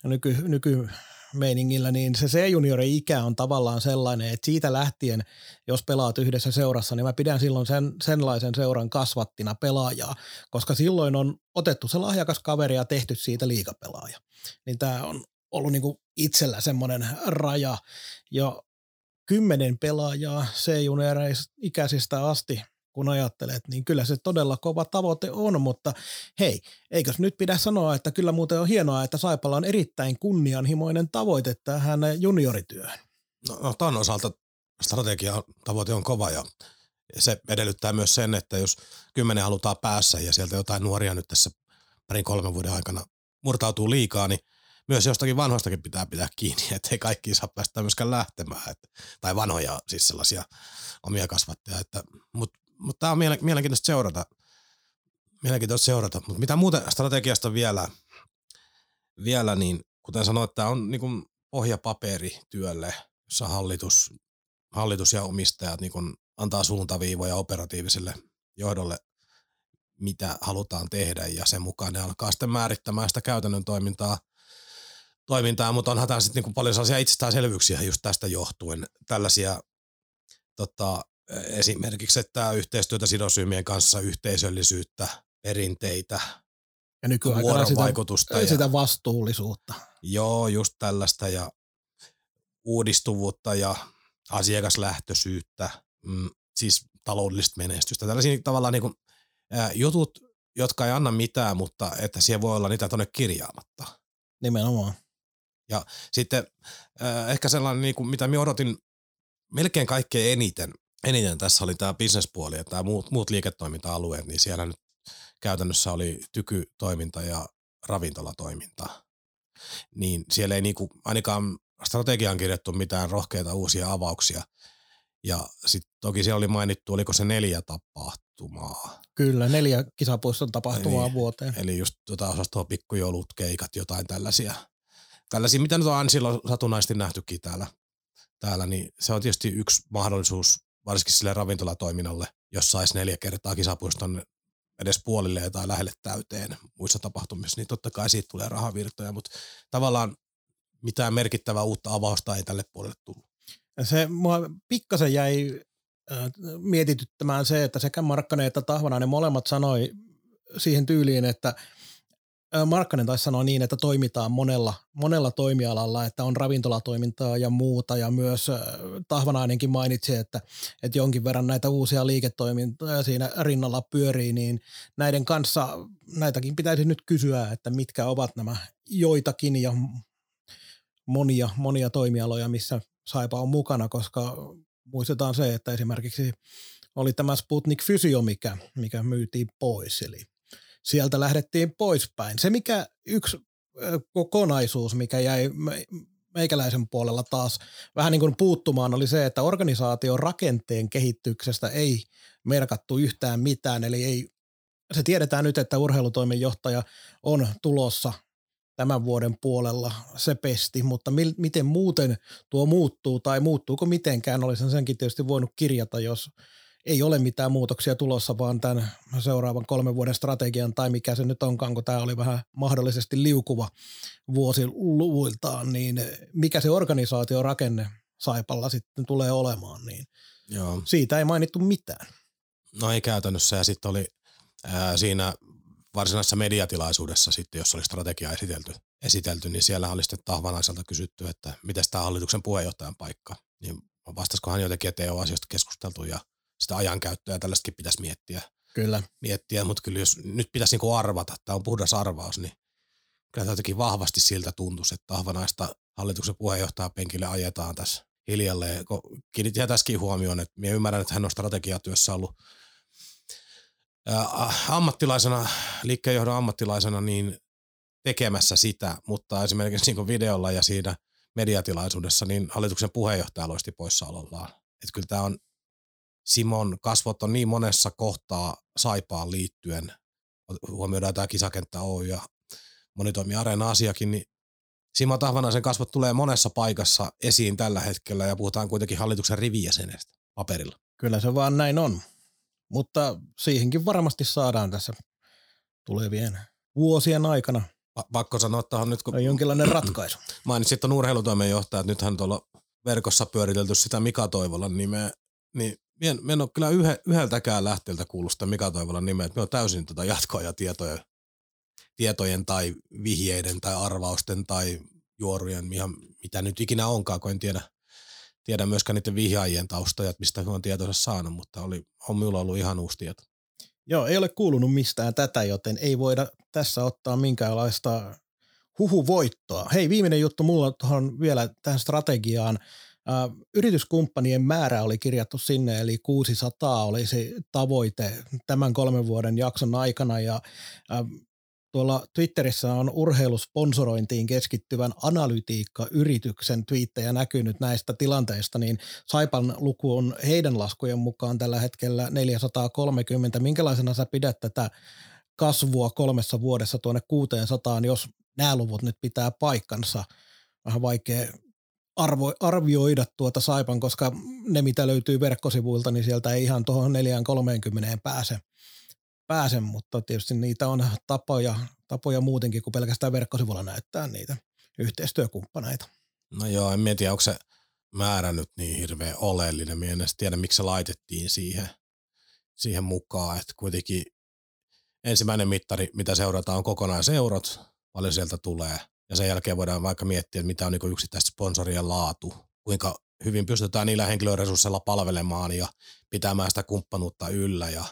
[SPEAKER 3] nyky, nykymeiningillä, niin se C-juniori ikä on tavallaan sellainen, että siitä lähtien, jos pelaat yhdessä seurassa, niin mä pidän silloin sen, senlaisen seuran kasvattina pelaajaa, koska silloin on otettu se lahjakas kaveri ja tehty siitä liikapelaaja. Niin tämä on ollut niinku itsellä semmoinen raja jo kymmenen pelaajaa C-junioreista asti, kun ajattelet, niin kyllä se todella kova tavoite on, mutta hei, eikös nyt pidä sanoa, että kyllä muuten on hienoa, että Saipalla on erittäin kunnianhimoinen tavoite tähän juniorityöhön.
[SPEAKER 4] No, no ton osalta strategia tavoite on kova ja se edellyttää myös sen, että jos kymmenen halutaan päässä ja sieltä jotain nuoria nyt tässä parin kolmen vuoden aikana murtautuu liikaa, niin myös jostakin vanhoistakin pitää pitää kiinni, että ei kaikki saa päästä myöskään lähtemään. Että, tai vanhoja, siis sellaisia omia kasvattajia. Että, Mutta mut tämä on mielen- mielenkiintoista seurata. Mielenkiintoista seurata. Mutta mitä muuta strategiasta vielä, vielä niin kuten sanoit, tämä on niin kuin pohjapaperi työlle, jossa hallitus, hallitus ja omistajat niin antaa suuntaviivoja operatiiviselle johdolle, mitä halutaan tehdä ja sen mukaan ne alkaa sitten määrittämään sitä käytännön toimintaa, toimintaa mutta onhan tämä sitten niin paljon sellaisia itsestäänselvyyksiä just tästä johtuen. Tällaisia tota, esimerkiksi, että yhteistyötä sidosryhmien kanssa, yhteisöllisyyttä, perinteitä,
[SPEAKER 3] Ja nykyaikana sitä,
[SPEAKER 4] ja,
[SPEAKER 3] sitä vastuullisuutta.
[SPEAKER 4] Joo, just tällaista ja uudistuvuutta ja asiakaslähtöisyyttä, mm, siis taloudellista menestystä. Tällaisia tavallaan niin kuin, ää, jutut, jotka ei anna mitään, mutta että siellä voi olla niitä tuonne kirjaamatta.
[SPEAKER 3] Nimenomaan.
[SPEAKER 4] Ja sitten äh, ehkä sellainen, niin kuin, mitä minä odotin melkein kaikkein eniten, eniten tässä oli tämä bisnespuoli ja tämä muut, muut liiketoiminta-alueet, niin siellä nyt käytännössä oli tykytoiminta ja ravintolatoiminta. Niin siellä ei niinku, ainakaan strategiaan kirjattu mitään rohkeita uusia avauksia. Ja sitten toki siellä oli mainittu, oliko se neljä tapahtumaa.
[SPEAKER 3] Kyllä, neljä kisapuiston tapahtumaa
[SPEAKER 4] Niin.
[SPEAKER 3] vuoteen.
[SPEAKER 4] Eli just tota osastoa pikkujoulut, keikat, jotain tällaisia. Tällaisia, mitä nyt on silloin satunnaisesti nähtykin täällä, täällä, niin se on tietysti yksi mahdollisuus, varsinkin sille ravintolatoiminnalle, jos saisi neljä kertaa kisapuiston edes puolille tai lähelle täyteen muissa tapahtumissa, niin totta kai siitä tulee rahavirtoja, mutta tavallaan mitään merkittävää uutta avausta ei tälle puolelle tullut.
[SPEAKER 3] Se mua pikkasen jäi äh, mietityttämään se, että sekä Markkanen että Tahvanainen molemmat sanoi siihen tyyliin, että Markkanen taisi sanoa niin, että toimitaan monella, monella toimialalla, että on ravintolatoimintaa ja muuta. Ja myös Tahvanainenkin mainitsi, että, että jonkin verran näitä uusia liiketoimintoja siinä rinnalla pyörii, niin näiden kanssa näitäkin pitäisi nyt kysyä, että mitkä ovat nämä joitakin ja monia, monia toimialoja, missä Saipa on mukana, koska muistetaan se, että esimerkiksi oli tämä Sputnik Fysio, mikä, mikä myytiin pois, eli sieltä lähdettiin poispäin. Se mikä yksi kokonaisuus, mikä jäi meikäläisen puolella taas vähän niin kuin puuttumaan, oli se, että organisaation rakenteen kehityksestä ei merkattu yhtään mitään, eli ei, se tiedetään nyt, että urheilutoimenjohtaja on tulossa tämän vuoden puolella se pesti, mutta mi- miten muuten tuo muuttuu tai muuttuuko mitenkään, olisin senkin tietysti voinut kirjata, jos ei ole mitään muutoksia tulossa, vaan tämän seuraavan kolmen vuoden strategian tai mikä se nyt onkaan, kun tämä oli vähän mahdollisesti liukuva vuosi luvuiltaan, niin mikä se organisaatiorakenne Saipalla sitten tulee olemaan, niin Joo. siitä ei mainittu mitään.
[SPEAKER 4] No ei käytännössä ja sitten oli ää, siinä varsinaisessa mediatilaisuudessa sitten, jos oli strategia esitelty, esitelty niin siellä oli sitten Tahvanaiselta kysytty, että miten tämä hallituksen puheenjohtajan paikka, niin vastaisiko hän jotenkin, että ei ole asioista keskusteltu ja sitä ajankäyttöä ja tällaistakin pitäisi miettiä.
[SPEAKER 3] Kyllä.
[SPEAKER 4] Miettiä, mutta kyllä jos nyt pitäisi niinku arvata, tämä on puhdas arvaus, niin kyllä tämä jotenkin vahvasti siltä tuntuisi, että Ahvanaista hallituksen puheenjohtaja penkille ajetaan tässä hiljalleen. Kiinnitin tässäkin huomioon, että minä ymmärrän, että hän on strategiatyössä ollut ammattilaisena, liikkeenjohdon ammattilaisena niin tekemässä sitä, mutta esimerkiksi niin videolla ja siinä mediatilaisuudessa, niin hallituksen puheenjohtaja loisti poissaolollaan. Että kyllä tämä on Simon kasvot on niin monessa kohtaa Saipaan liittyen, huomioidaan tämä kisakenttä Oy ja monitoimi Areena-asiakin, niin Simo Tahvanaisen kasvot tulee monessa paikassa esiin tällä hetkellä ja puhutaan kuitenkin hallituksen rivijäsenestä paperilla.
[SPEAKER 3] Kyllä se vaan näin on, mutta siihenkin varmasti saadaan tässä tulevien vuosien aikana.
[SPEAKER 4] Pa- pakko sanoa on nyt, kun
[SPEAKER 3] jonkinlainen ratkaisu.
[SPEAKER 4] Mainitsit tuon urheilutoimenjohtaja, että nythän tuolla verkossa pyöritelty sitä Mika Toivolan nimeä, niin Mien, en ole kyllä yhe, yhdeltäkään lähteeltä kuullut sitä Mika Toivolan nimeä, että me on täysin tätä tota jatkoa ja tietoja, tietojen tai vihjeiden tai arvausten tai juorujen, ihan, mitä nyt ikinä onkaan, kun en tiedä, tiedä myöskään niiden vihjaajien taustoja, että mistä on tietonsa saanut, mutta oli, on minulla ollut ihan uusi tieto.
[SPEAKER 3] Joo, ei ole kuulunut mistään tätä, joten ei voida tässä ottaa minkäänlaista huhuvoittoa. Hei, viimeinen juttu mulla tuohon vielä tähän strategiaan yrityskumppanien määrä oli kirjattu sinne, eli 600 oli se tavoite tämän kolmen vuoden jakson aikana ja tuolla Twitterissä on urheilusponsorointiin keskittyvän analytiikka-yrityksen twiittejä näkynyt näistä tilanteista, niin Saipan luku on heidän laskujen mukaan tällä hetkellä 430. Minkälaisena sä pidät tätä kasvua kolmessa vuodessa tuonne 600, jos nämä luvut nyt pitää paikkansa? Vähän vaikea arvo, arvioida tuota Saipan, koska ne mitä löytyy verkkosivuilta, niin sieltä ei ihan tuohon 430 pääse, pääse, mutta tietysti niitä on tapoja, tapoja muutenkin kuin pelkästään verkkosivulla näyttää niitä yhteistyökumppaneita.
[SPEAKER 4] No joo, en tiedä, onko se määrä nyt niin hirveän oleellinen. Minä en edes tiedä, miksi se laitettiin siihen, siihen mukaan, että kuitenkin ensimmäinen mittari, mitä seurataan, on kokonaiseurot, paljon sieltä tulee – ja sen jälkeen voidaan vaikka miettiä, että mitä on niin yksittäistä sponsorien laatu, kuinka hyvin pystytään niillä henkilöresursseilla palvelemaan ja pitämään sitä kumppanuutta yllä ja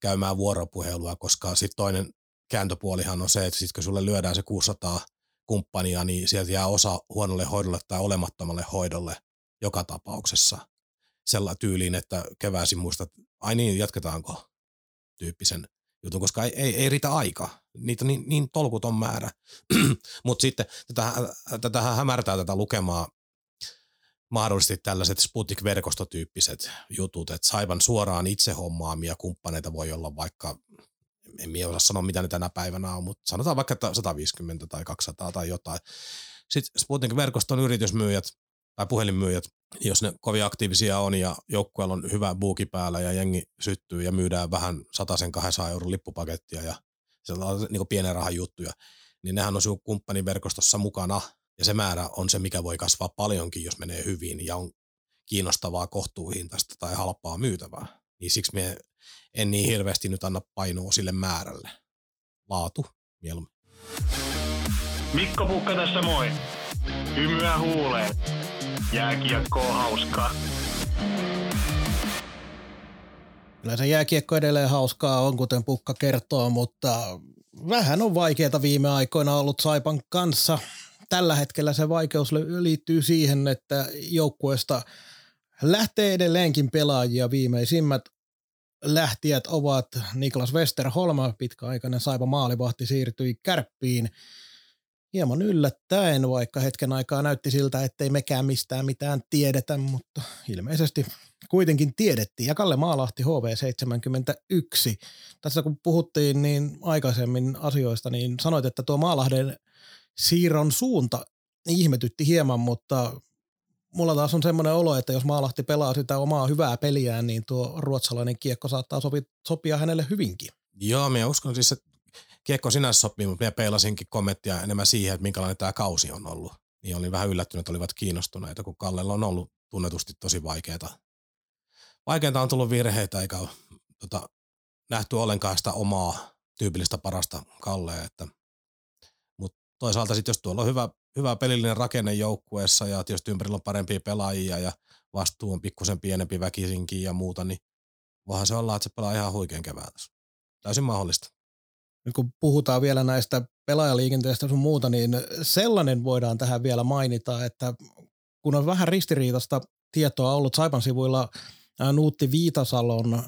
[SPEAKER 4] käymään vuoropuhelua, koska sitten toinen kääntöpuolihan on se, että sitten kun sulle lyödään se 600 kumppania, niin sieltä jää osa huonolle hoidolle tai olemattomalle hoidolle joka tapauksessa. Sella tyyliin, että keväisin muistat, ai niin, jatketaanko tyyppisen jutun, koska ei, ei, ei riitä aika. Niitä on niin, niin tolkuton määrä. Mutta sitten tätä, tätä hämärtää tätä lukemaa mahdollisesti tällaiset Sputnik-verkostotyyppiset jutut, että saivan suoraan itse hommaamia kumppaneita voi olla vaikka, en minä osaa sanoa mitä ne tänä päivänä on, mutta sanotaan vaikka 150 tai 200 tai jotain. Sitten Sputnik-verkoston yritysmyyjät tai puhelinmyyjät, jos ne kovin aktiivisia on ja joukkueella on hyvä buuki päällä ja jengi syttyy ja myydään vähän sen 200 euron lippupakettia ja se on niin pienen rahan juttuja, niin nehän on sinun kumppaniverkostossa mukana Ja se määrä on se, mikä voi kasvaa paljonkin, jos menee hyvin ja on kiinnostavaa kohtuuhintaista tai halpaa myytävää. Niin siksi me en niin hirveästi nyt anna painoa sille määrälle. Laatu mieluummin.
[SPEAKER 5] Mikko Pukka tässä moi. Hymyä huuleen. Jääkiekkoa hauskaa.
[SPEAKER 3] Kyllä se jääkiekko edelleen hauskaa on, kuten Pukka kertoo, mutta vähän on vaikeaa viime aikoina ollut Saipan kanssa. Tällä hetkellä se vaikeus liittyy siihen, että joukkueesta lähtee edelleenkin pelaajia. Viimeisimmät lähtijät ovat Niklas Westerholm, pitkäaikainen Saipa maalivahti, siirtyi kärppiin hieman yllättäen, vaikka hetken aikaa näytti siltä, ettei mekään mistään mitään tiedetä, mutta ilmeisesti kuitenkin tiedettiin. Ja Kalle Maalahti HV71. Tässä kun puhuttiin niin aikaisemmin asioista, niin sanoit, että tuo Maalahden siirron suunta ihmetytti hieman, mutta mulla taas on semmoinen olo, että jos Maalahti pelaa sitä omaa hyvää peliään, niin tuo ruotsalainen kiekko saattaa sopi, sopia hänelle hyvinkin.
[SPEAKER 4] Joo, minä uskon siis, että kiekko sinänsä sopii, mutta minä peilasinkin kommenttia enemmän siihen, että minkälainen tämä kausi on ollut. Niin olin vähän yllättynyt, olivat kiinnostuneita, kun Kallella on ollut tunnetusti tosi vaikeaa. Vaikeita on tullut virheitä, eikä tota, nähty ollenkaan sitä omaa tyypillistä parasta Kalleen. Että, mutta toisaalta sitten jos tuolla on hyvä, hyvä pelillinen rakenne joukkueessa ja tietysti ympärillä on parempia pelaajia ja vastuu on pikkusen pienempi väkisinkin ja muuta, niin voihan se olla, että se pelaa ihan huikean kevään Täysin mahdollista
[SPEAKER 3] nyt kun puhutaan vielä näistä pelaajaliikenteestä sun muuta, niin sellainen voidaan tähän vielä mainita, että kun on vähän ristiriitasta tietoa ollut Saipan sivuilla Nuutti Viitasalon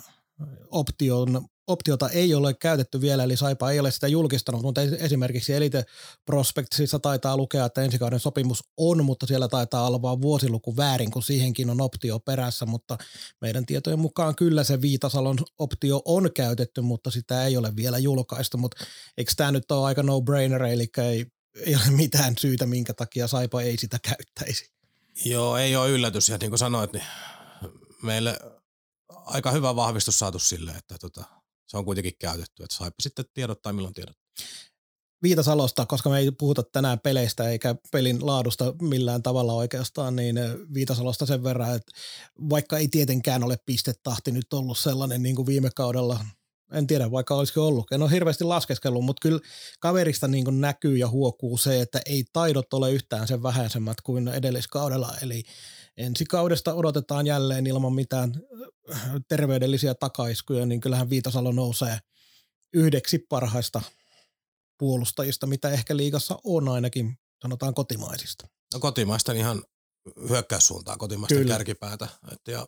[SPEAKER 3] option optiota ei ole käytetty vielä, eli Saipa ei ole sitä julkistanut, mutta esimerkiksi Elite Prospectsissa taitaa lukea, että ensi kauden sopimus on, mutta siellä taitaa olla vain vuosiluku väärin, kun siihenkin on optio perässä, mutta meidän tietojen mukaan kyllä se Viitasalon optio on käytetty, mutta sitä ei ole vielä julkaistu, mutta eikö tämä nyt ole aika no-brainer, eli ei, ei ole mitään syytä, minkä takia Saipa ei sitä käyttäisi.
[SPEAKER 4] Joo, ei ole yllätys, ja niin kuin sanoit, niin meille aika hyvä vahvistus saatu sille, että tota, se on kuitenkin käytetty, että saipa sitten tiedottaa milloin tiedottaa.
[SPEAKER 3] Viitasalosta, koska me ei puhuta tänään peleistä eikä pelin laadusta millään tavalla oikeastaan, niin Viitasalosta sen verran, että vaikka ei tietenkään ole pistetahti nyt ollut sellainen niin kuin viime kaudella, en tiedä vaikka olisiko ollut, en ole hirveästi laskeskellut, mutta kyllä kaverista niin kuin näkyy ja huokuu se, että ei taidot ole yhtään sen vähäisemmät kuin edelliskaudella, eli ensi kaudesta odotetaan jälleen ilman mitään äh, terveydellisiä takaiskuja, niin kyllähän Viitasalo nousee yhdeksi parhaista puolustajista, mitä ehkä liigassa on ainakin, sanotaan kotimaisista.
[SPEAKER 4] No kotimaista ihan hyökkäyssuuntaan, kotimaista Kyllä. kärkipäätä. Et ja,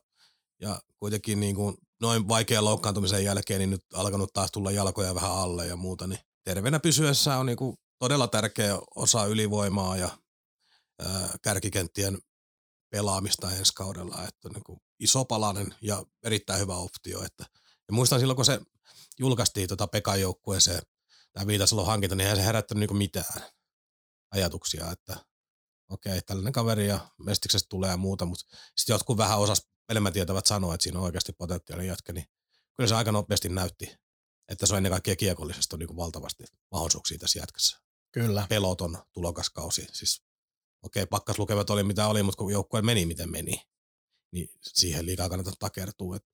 [SPEAKER 4] ja kuitenkin niin kuin noin vaikean loukkaantumisen jälkeen niin nyt alkanut taas tulla jalkoja vähän alle ja muuta, niin terveenä pysyessä on niin kuin todella tärkeä osa ylivoimaa ja ää, kärkikenttien pelaamista ensi kaudella, että niin kuin iso palanen ja erittäin hyvä optio. Että, ja muistan silloin, kun se julkaistiin tota Pekan joukkueeseen, tämä Viitasalon hankinta, niin eihän se herättänyt niin mitään ajatuksia, että okei, okay, tällainen kaveri ja mestiksestä tulee ja muuta, mutta sitten jotkut vähän osas enemmän tietävät sanoa, että siinä on oikeasti potentiaali jätkä, niin kyllä se aika nopeasti näytti, että se on ennen kaikkea kiekollisesti on niin kuin valtavasti mahdollisuuksia tässä jätkässä.
[SPEAKER 3] Kyllä.
[SPEAKER 4] Peloton tulokaskausi, siis okei, pakkaslukemat oli mitä oli, mutta kun joukkue meni miten meni, niin siihen liikaa kannata takertua. Et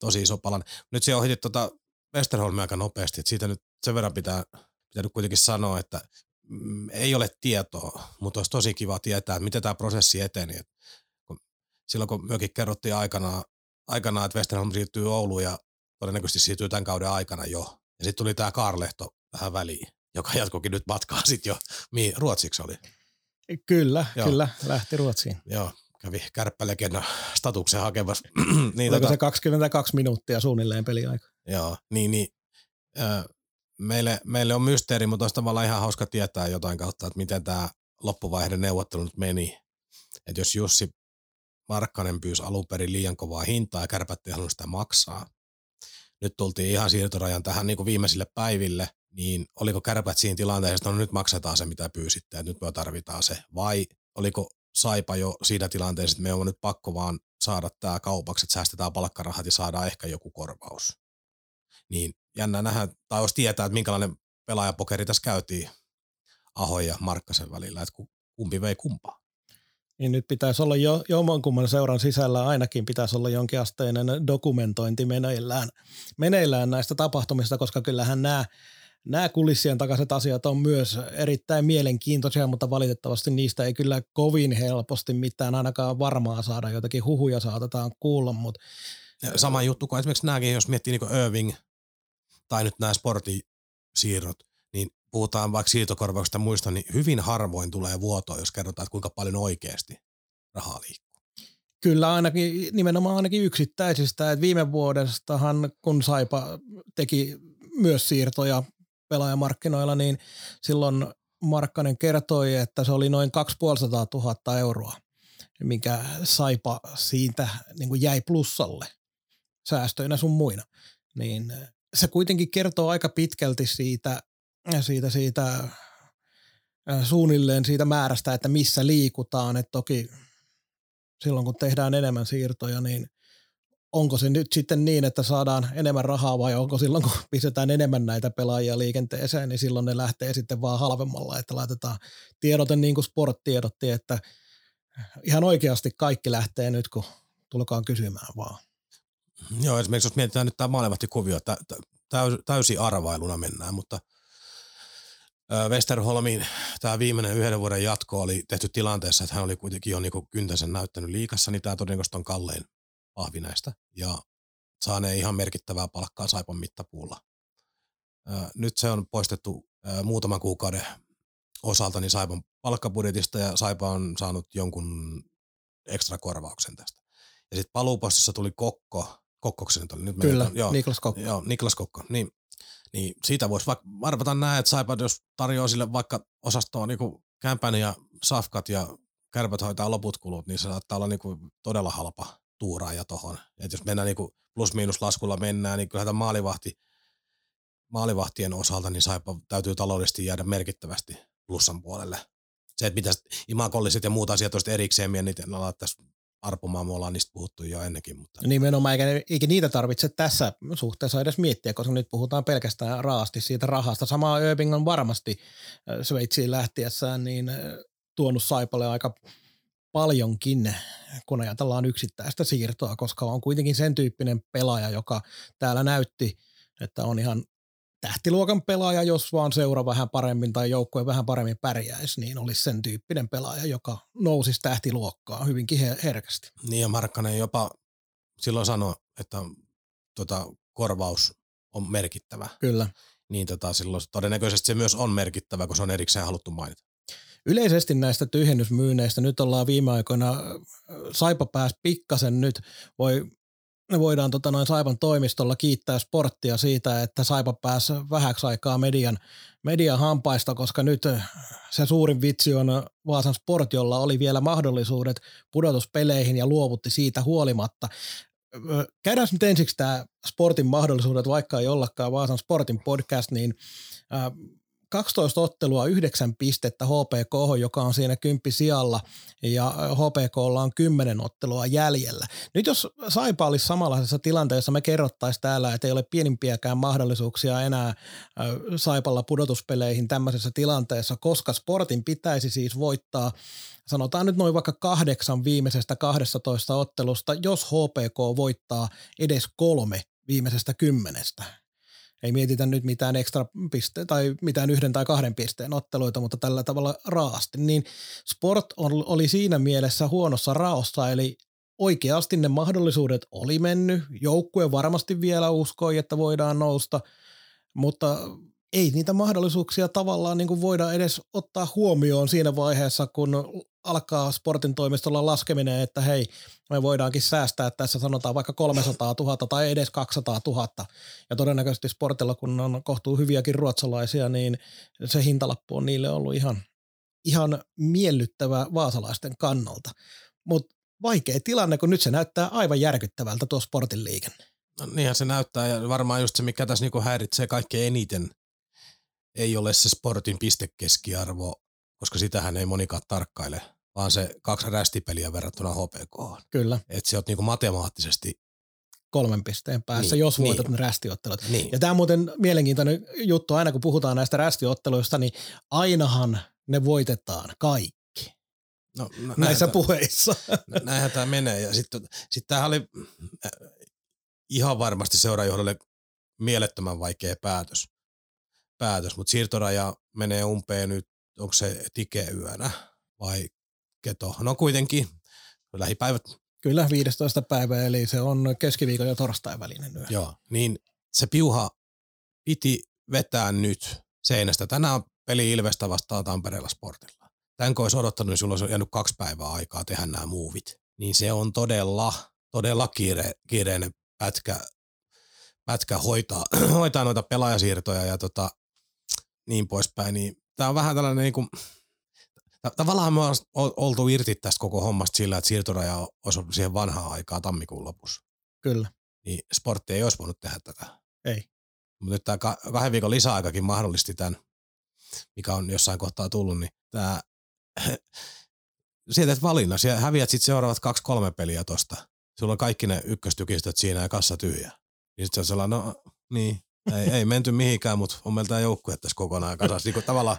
[SPEAKER 4] tosi iso palan. Nyt se ohitit tuota Westerholmia aika nopeasti, että siitä nyt sen verran pitää, pitää nyt kuitenkin sanoa, että mm, ei ole tietoa, mutta olisi tosi kiva tietää, miten tämä prosessi eteni. Et kun, silloin kun myökin kerrottiin aikanaan, aikanaan, että Westerholm siirtyy Ouluun ja todennäköisesti siirtyy tämän kauden aikana jo. Ja sitten tuli tämä Karlehto vähän väliin, joka jatkokin nyt matkaa sitten jo, mihin Ruotsiksi oli.
[SPEAKER 3] Kyllä, Joo. kyllä, lähti Ruotsiin.
[SPEAKER 4] Joo, kävi kärppälegendan statuksen hakemassa.
[SPEAKER 3] niin, Oliko tota, se 22 minuuttia suunnilleen peliaika?
[SPEAKER 4] Joo, niin, niin äh, meille, meille on mysteeri, mutta olisi tavallaan ihan hauska tietää jotain kautta, että miten tämä loppuvaiheen neuvottelu nyt meni. Että jos Jussi Markkanen pyysi alun perin liian kovaa hintaa ja kärpät ei halunnut sitä maksaa. Nyt tultiin ihan siirtorajan tähän niin kuin viimeisille päiville, niin oliko kärpät siinä tilanteessa, että no nyt maksetaan se, mitä pyysitte, että nyt me tarvitaan se, vai oliko Saipa jo siinä tilanteessa, että me on nyt pakko vaan saada tämä kaupaksi, että säästetään palkkarahat ja saadaan ehkä joku korvaus. Niin jännä nähdä, tai jos tietää, että minkälainen pelaajapokeri tässä käytiin Aho ja Markkasen välillä, että kumpi vei kumpaa.
[SPEAKER 3] Niin nyt pitäisi olla jo jommankumman seuran sisällä ainakin pitäisi olla jonkinasteinen dokumentointi meneillään, meneillään näistä tapahtumista, koska kyllähän nämä, nämä kulissien takaiset asiat on myös erittäin mielenkiintoisia, mutta valitettavasti niistä ei kyllä kovin helposti mitään ainakaan varmaa saada. Jotakin huhuja saatetaan kuulla, mutta
[SPEAKER 4] sama juttu kuin esimerkiksi nämäkin, jos miettii niin Irving tai nyt nämä sporttisiirrot, niin puhutaan vaikka siirtokorvauksista ja muista, niin hyvin harvoin tulee vuotoa, jos kerrotaan, että kuinka paljon oikeasti rahaa liikkuu.
[SPEAKER 3] Kyllä ainakin, nimenomaan ainakin yksittäisistä. Et viime vuodestahan, kun Saipa teki myös siirtoja pelaajamarkkinoilla, niin silloin Markkanen kertoi, että se oli noin 250 000 euroa, mikä Saipa siitä niin kuin jäi plussalle säästöinä sun muina. Niin se kuitenkin kertoo aika pitkälti siitä, siitä, siitä äh, suunnilleen siitä määrästä, että missä liikutaan. Et toki silloin kun tehdään enemmän siirtoja, niin onko se nyt sitten niin, että saadaan enemmän rahaa vai onko silloin, kun pistetään enemmän näitä pelaajia liikenteeseen, niin silloin ne lähtee sitten vaan halvemmalla, että laitetaan tiedote niin kuin Sport tiedotti, että ihan oikeasti kaikki lähtee nyt, kun tulkaan kysymään vaan.
[SPEAKER 4] Joo, esimerkiksi jos mietitään nyt tämä maalevahtikuvio, tä, täys, täysi arvailuna mennään, mutta Westerholmin tämä viimeinen yhden vuoden jatko oli tehty tilanteessa, että hän oli kuitenkin jo niinku kyntäsen näyttänyt liikassa, niin tämä todennäköisesti on kallein pahvi näistä ja saanee ihan merkittävää palkkaa Saipan mittapuulla. Nyt se on poistettu muutaman kuukauden osalta niin Saipan palkkabudjetista ja Saipa on saanut jonkun ekstra korvauksen tästä. Ja sitten paluupostissa tuli Kokko, Kokko se nyt oli. Nyt
[SPEAKER 3] Kyllä,
[SPEAKER 4] ton- joo,
[SPEAKER 3] Niklas Kokko.
[SPEAKER 4] Joo, Niklas Kokko. Niin, niin siitä voisi vaikka arvata näin, että Saipa jos tarjoaa sille vaikka osastoa niin kämpän ja safkat ja kärpät hoitaa loput kulut, niin se saattaa olla niin kuin todella halpa tuuraaja tohon. Et jos mennään niin plus-miinus laskulla mennään, niin kyllähän tämä maalivahti, maalivahtien osalta niin Saipa täytyy taloudellisesti jäädä merkittävästi plussan puolelle. Se, että mitä imakolliset ja muut asiat olisivat erikseen, niin niitä alettaisiin arpumaan, me ollaan niistä puhuttu jo ennenkin. Mutta
[SPEAKER 3] Nimenomaan, eikä, eikä niitä tarvitse tässä suhteessa edes miettiä, koska nyt puhutaan pelkästään raasti siitä rahasta. Samaa Irving on varmasti äh, Sveitsiin lähtiessään niin äh, tuonut Saipalle aika paljonkin, kun ajatellaan yksittäistä siirtoa, koska on kuitenkin sen tyyppinen pelaaja, joka täällä näytti, että on ihan tähtiluokan pelaaja, jos vaan seura vähän paremmin tai joukkue vähän paremmin pärjäisi, niin olisi sen tyyppinen pelaaja, joka nousisi tähtiluokkaa hyvinkin her- herkästi.
[SPEAKER 4] Niin ja Markkanen jopa silloin sanoi, että tota, korvaus on merkittävä.
[SPEAKER 3] Kyllä.
[SPEAKER 4] Niin tota, silloin todennäköisesti se myös on merkittävä, kun se on erikseen haluttu mainita.
[SPEAKER 3] Yleisesti näistä tyhjennysmyynneistä nyt ollaan viime aikoina, äh, Saipa pääsi pikkasen nyt, voi, voidaan tota noin Saipan toimistolla kiittää sporttia siitä, että Saipa pääsi vähäksi aikaa median, median hampaista, koska nyt äh, se suurin vitsi on Vaasan Sport, jolla oli vielä mahdollisuudet pudotuspeleihin ja luovutti siitä huolimatta. Käydään nyt ensiksi tämä sportin mahdollisuudet, vaikka ei ollakaan Vaasan Sportin podcast, niin äh, 12 ottelua, 9 pistettä HPK, joka on siinä kymppi sijalla, ja HPKlla on 10 ottelua jäljellä. Nyt jos Saipa olisi samanlaisessa tilanteessa, me kerrottaisiin täällä, että ei ole pienimpiäkään mahdollisuuksia enää Saipalla pudotuspeleihin tämmöisessä tilanteessa, koska Sportin pitäisi siis voittaa sanotaan nyt noin vaikka kahdeksan viimeisestä 12 ottelusta, jos HPK voittaa edes kolme viimeisestä kymmenestä ei mietitä nyt mitään ekstra piste tai mitään yhden tai kahden pisteen otteluita, mutta tällä tavalla raasti, niin Sport oli siinä mielessä huonossa raossa, eli oikeasti ne mahdollisuudet oli mennyt, joukkue varmasti vielä uskoi, että voidaan nousta, mutta ei niitä mahdollisuuksia tavallaan niin kuin voida edes ottaa huomioon siinä vaiheessa, kun alkaa sportin toimistolla laskeminen, että hei, me voidaankin säästää tässä sanotaan vaikka 300 000 tai edes 200 000. Ja todennäköisesti sportilla, kun on kohtuu hyviäkin ruotsalaisia, niin se hintalappu on niille ollut ihan, ihan miellyttävä vaasalaisten kannalta. Mutta vaikea tilanne, kun nyt se näyttää aivan järkyttävältä tuo sportin liikenne.
[SPEAKER 4] No, niinhän se näyttää ja varmaan just se, mikä tässä niinku häiritsee kaikkein eniten, ei ole se sportin pistekeskiarvo, koska sitähän ei monikaan tarkkaile, vaan se kaksi rästipeliä verrattuna HPK.
[SPEAKER 3] Kyllä,
[SPEAKER 4] Että sä oot niinku matemaattisesti,
[SPEAKER 3] kolmen pisteen päässä,
[SPEAKER 4] Niin,
[SPEAKER 3] jos
[SPEAKER 4] niin.
[SPEAKER 3] voitat ne rästiottelut.
[SPEAKER 4] niin,
[SPEAKER 3] Ja tämä on muuten mielenkiintoinen juttu, aina kun puhutaan näistä rästiotteluista, niin ainahan ne voitetaan kaikki.
[SPEAKER 4] No, no,
[SPEAKER 3] näissä
[SPEAKER 4] näinhän
[SPEAKER 3] puheissa.
[SPEAKER 4] Näinhän tämä menee. Ja sitten sit tämähän oli äh, ihan varmasti seurajohdolle mielettömän vaikea päätös. Päätös. Mutta siirtoraja menee umpeen nyt, onko se tikeyönä vai keto? No kuitenkin lähipäivät
[SPEAKER 3] Kyllä 15 päivää, eli se on keskiviikon ja torstain välinen yö.
[SPEAKER 4] Joo, niin se piuha piti vetää nyt seinästä. Tänään peli Ilvestä vastaan Tampereella Sportilla. Tämän kun olisi odottanut, niin sulla olisi jäänyt kaksi päivää aikaa tehdä nämä muuvit. Niin se on todella, todella kiire, kiireinen pätkä, pätkä hoitaa, hoitaa noita pelaajasiirtoja ja tota, niin poispäin. Niin tämä on vähän tällainen niin kuin, ta- tavallaan me ollaan oltu irti tästä koko hommasta sillä, että siirtoraja olisi ollut siihen vanhaan aikaa tammikuun lopussa
[SPEAKER 3] Kyllä.
[SPEAKER 4] niin sportti ei olisi voinut tehdä tätä.
[SPEAKER 3] Ei.
[SPEAKER 4] Mutta nyt tämä kahden viikon lisäaikakin mahdollisti tämän, mikä on jossain kohtaa tullut, niin tämä, sieltä et valinnan, siellä häviät sitten seuraavat kaksi-kolme peliä tosta. Sulla on kaikki ne ykköstykistöt siinä ja kassa tyhjä. Niin sitten se on sellainen, no niin, ei, ei menty mihinkään, mutta on meillä tämä joukkue tässä kokonaan kasassa. Niin tavallaan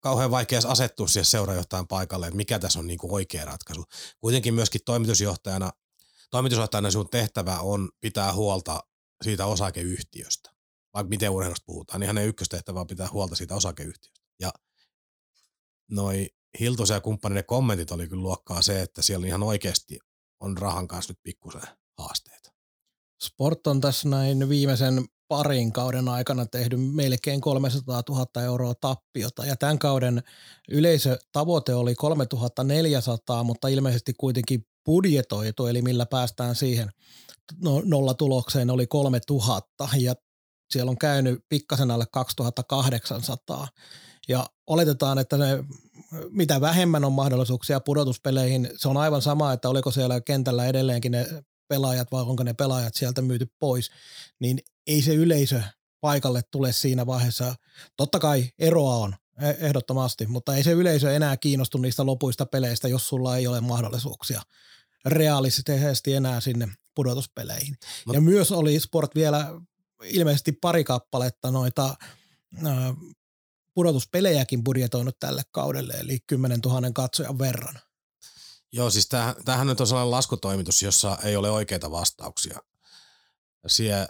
[SPEAKER 4] kauhean vaikea asettua siihen seurajohtajan paikalle, että mikä tässä on niin kuin oikea ratkaisu. Kuitenkin myöskin toimitusjohtajana toimitusjohtajana sun tehtävä on pitää huolta siitä osakeyhtiöstä. Vaikka miten urheilusta puhutaan, niin hänen ykköstehtävä on pitää huolta siitä osakeyhtiöstä. Ja noi Hiltusen ja kumppaneiden kommentit oli kyllä luokkaa se, että siellä ihan oikeasti on rahan kanssa nyt pikkusen haasteita.
[SPEAKER 3] Sport on tässä näin viimeisen parin kauden aikana tehnyt melkein 300 000 euroa tappiota. Ja tämän kauden yleisötavoite oli 3400, mutta ilmeisesti kuitenkin budjetoitu, eli millä päästään siihen no, nollatulokseen oli 3000 ja siellä on käynyt pikkasen alle 2800 ja oletetaan, että ne, mitä vähemmän on mahdollisuuksia pudotuspeleihin, se on aivan sama, että oliko siellä kentällä edelleenkin ne pelaajat vai onko ne pelaajat sieltä myyty pois, niin ei se yleisö paikalle tule siinä vaiheessa. Totta kai eroa on e- ehdottomasti, mutta ei se yleisö enää kiinnostu niistä lopuista peleistä, jos sulla ei ole mahdollisuuksia reaalisesti enää sinne pudotuspeleihin.
[SPEAKER 4] Mut-
[SPEAKER 3] ja myös oli Sport vielä ilmeisesti pari kappaletta noita pudotuspelejäkin budjetoinut tälle kaudelle, eli 10 000 katsojan verran.
[SPEAKER 4] Joo, siis tämähän, tämähän nyt on sellainen laskutoimitus, jossa ei ole oikeita vastauksia. Sie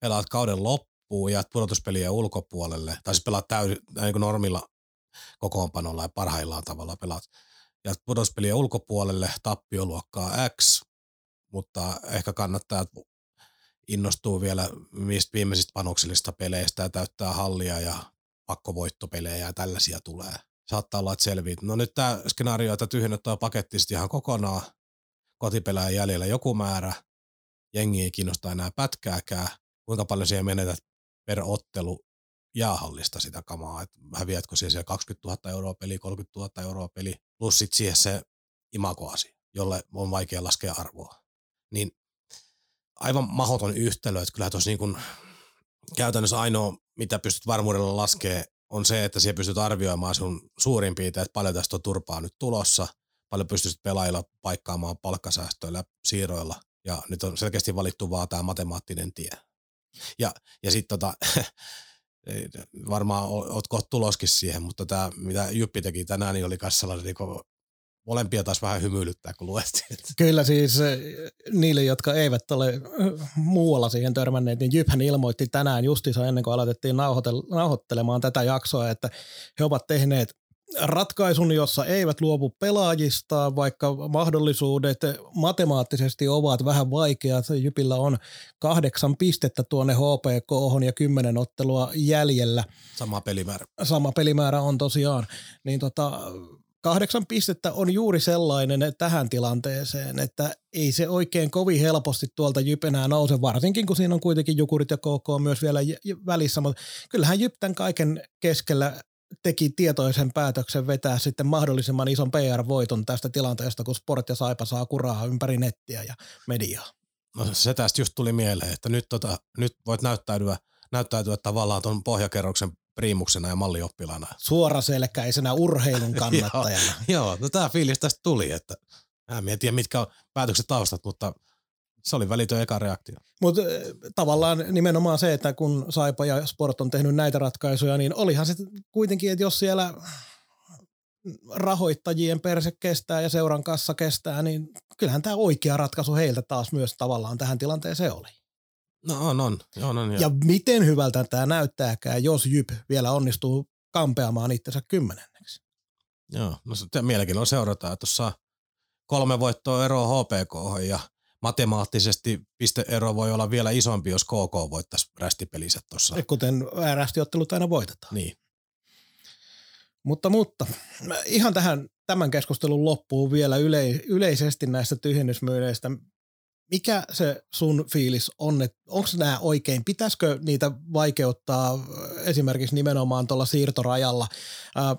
[SPEAKER 4] pelaat kauden loppuun ja pudotuspelien ulkopuolelle, tai siis pelaat täysin niin kuin normilla kokoonpanolla ja parhaillaan tavalla pelaat. Ja pudotuspelien ulkopuolelle tappioluokkaa X, mutta ehkä kannattaa innostuu vielä niistä viimeisistä panoksellisista peleistä ja täyttää hallia ja pakkovoittopelejä ja tällaisia tulee. Saattaa olla, että selviit. No nyt tämä skenaario, että tyhjennät tuo paketti sitten ihan kokonaan, kotipelää jäljellä joku määrä, jengi ei kiinnosta enää pätkääkään, kuinka paljon siihen menetät per ottelu jäähallista sitä kamaa, että häviätkö siellä 20 000 euroa peli, 30 000 euroa peli, plus sitten siihen se imagoasi, jolle on vaikea laskea arvoa. Niin aivan mahoton yhtälö, että kyllä tuossa niin kuin käytännössä ainoa, mitä pystyt varmuudella laskemaan, on se, että siellä pystyt arvioimaan sun suurin piirtein, että paljon tästä on turpaa nyt tulossa, paljon pystyt pelaajilla paikkaamaan palkkasäästöillä, siirroilla, ja nyt on selkeästi valittu vaan tämä matemaattinen tie. Ja, ja sitten tota, varmaan oot kohta tuloskin siihen, mutta tämä, mitä Jyppi teki tänään, niin oli myös sellainen, niin molempia taas vähän hymyilyttää, kun luettiin.
[SPEAKER 3] Kyllä siis eh, niille, jotka eivät ole eh, muualla siihen törmänneet, niin Jyphän ilmoitti tänään justiinsa ennen kuin aloitettiin nauhoitel- nauhoittelemaan tätä jaksoa, että he ovat tehneet ratkaisun, jossa eivät luovu pelaajista, vaikka mahdollisuudet matemaattisesti ovat vähän vaikeat. Jypillä on kahdeksan pistettä tuonne HPK ja kymmenen ottelua jäljellä.
[SPEAKER 4] Sama pelimäärä.
[SPEAKER 3] Sama pelimäärä on tosiaan. Niin tota, kahdeksan pistettä on juuri sellainen tähän tilanteeseen, että ei se oikein kovin helposti tuolta Jyp enää nouse, varsinkin kun siinä on kuitenkin Jukurit ja KK myös vielä välissä, mutta kyllähän Jyp tämän kaiken keskellä teki tietoisen päätöksen vetää sitten mahdollisimman ison PR-voiton tästä tilanteesta, kun Sport ja Saipa saa kuraa ympäri nettiä ja mediaa.
[SPEAKER 4] No se tästä just tuli mieleen, että nyt, tota, nyt voit näyttäytyä, näyttäytyä tavallaan tuon pohjakerroksen priimuksena ja mallioppilaana.
[SPEAKER 3] Suoraselkäisenä urheilun kannattajana.
[SPEAKER 4] Joo, no tämä fiilis tästä tuli, että mä en tiedä mitkä on päätökset taustat, mutta se oli välitön eka reaktio.
[SPEAKER 3] Mutta tavallaan nimenomaan se, että kun Saipa ja Sport on tehnyt näitä ratkaisuja, niin olihan se kuitenkin, että jos siellä rahoittajien perse kestää ja seuran kassa kestää, niin kyllähän tämä oikea ratkaisu heiltä taas myös tavallaan tähän tilanteeseen oli.
[SPEAKER 4] No on, on. on, on
[SPEAKER 3] ja. ja miten hyvältä tämä näyttääkään, jos Jyp vielä onnistuu kampeamaan itsensä kymmenenneksi.
[SPEAKER 4] Joo, no se mielenkiinnolla seurataan, että tuossa kolme voittoa eroa HPK ja matemaattisesti pisteero voi olla vielä isompi, jos KK voittaisi rästipeliset tuossa.
[SPEAKER 3] Kuten rästiottelut aina voitetaan.
[SPEAKER 4] Niin.
[SPEAKER 3] Mutta, mutta ihan tähän tämän keskustelun loppuun vielä yle, yleisesti näistä tyhjennysmyyneistä. Mikä se sun fiilis on, että onko nämä oikein? Pitäisikö niitä vaikeuttaa esimerkiksi nimenomaan tuolla siirtorajalla? Ää,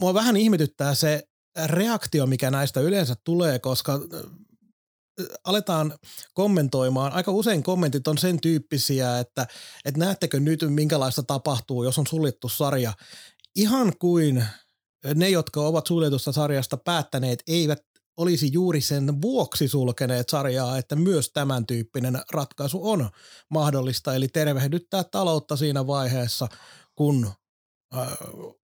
[SPEAKER 3] mua vähän ihmetyttää se reaktio, mikä näistä yleensä tulee, koska aletaan kommentoimaan, aika usein kommentit on sen tyyppisiä, että, että näettekö nyt minkälaista tapahtuu, jos on suljettu sarja. Ihan kuin ne, jotka ovat suljetusta sarjasta päättäneet, eivät olisi juuri sen vuoksi sulkeneet sarjaa, että myös tämän tyyppinen ratkaisu on mahdollista. Eli tervehdyttää taloutta siinä vaiheessa, kun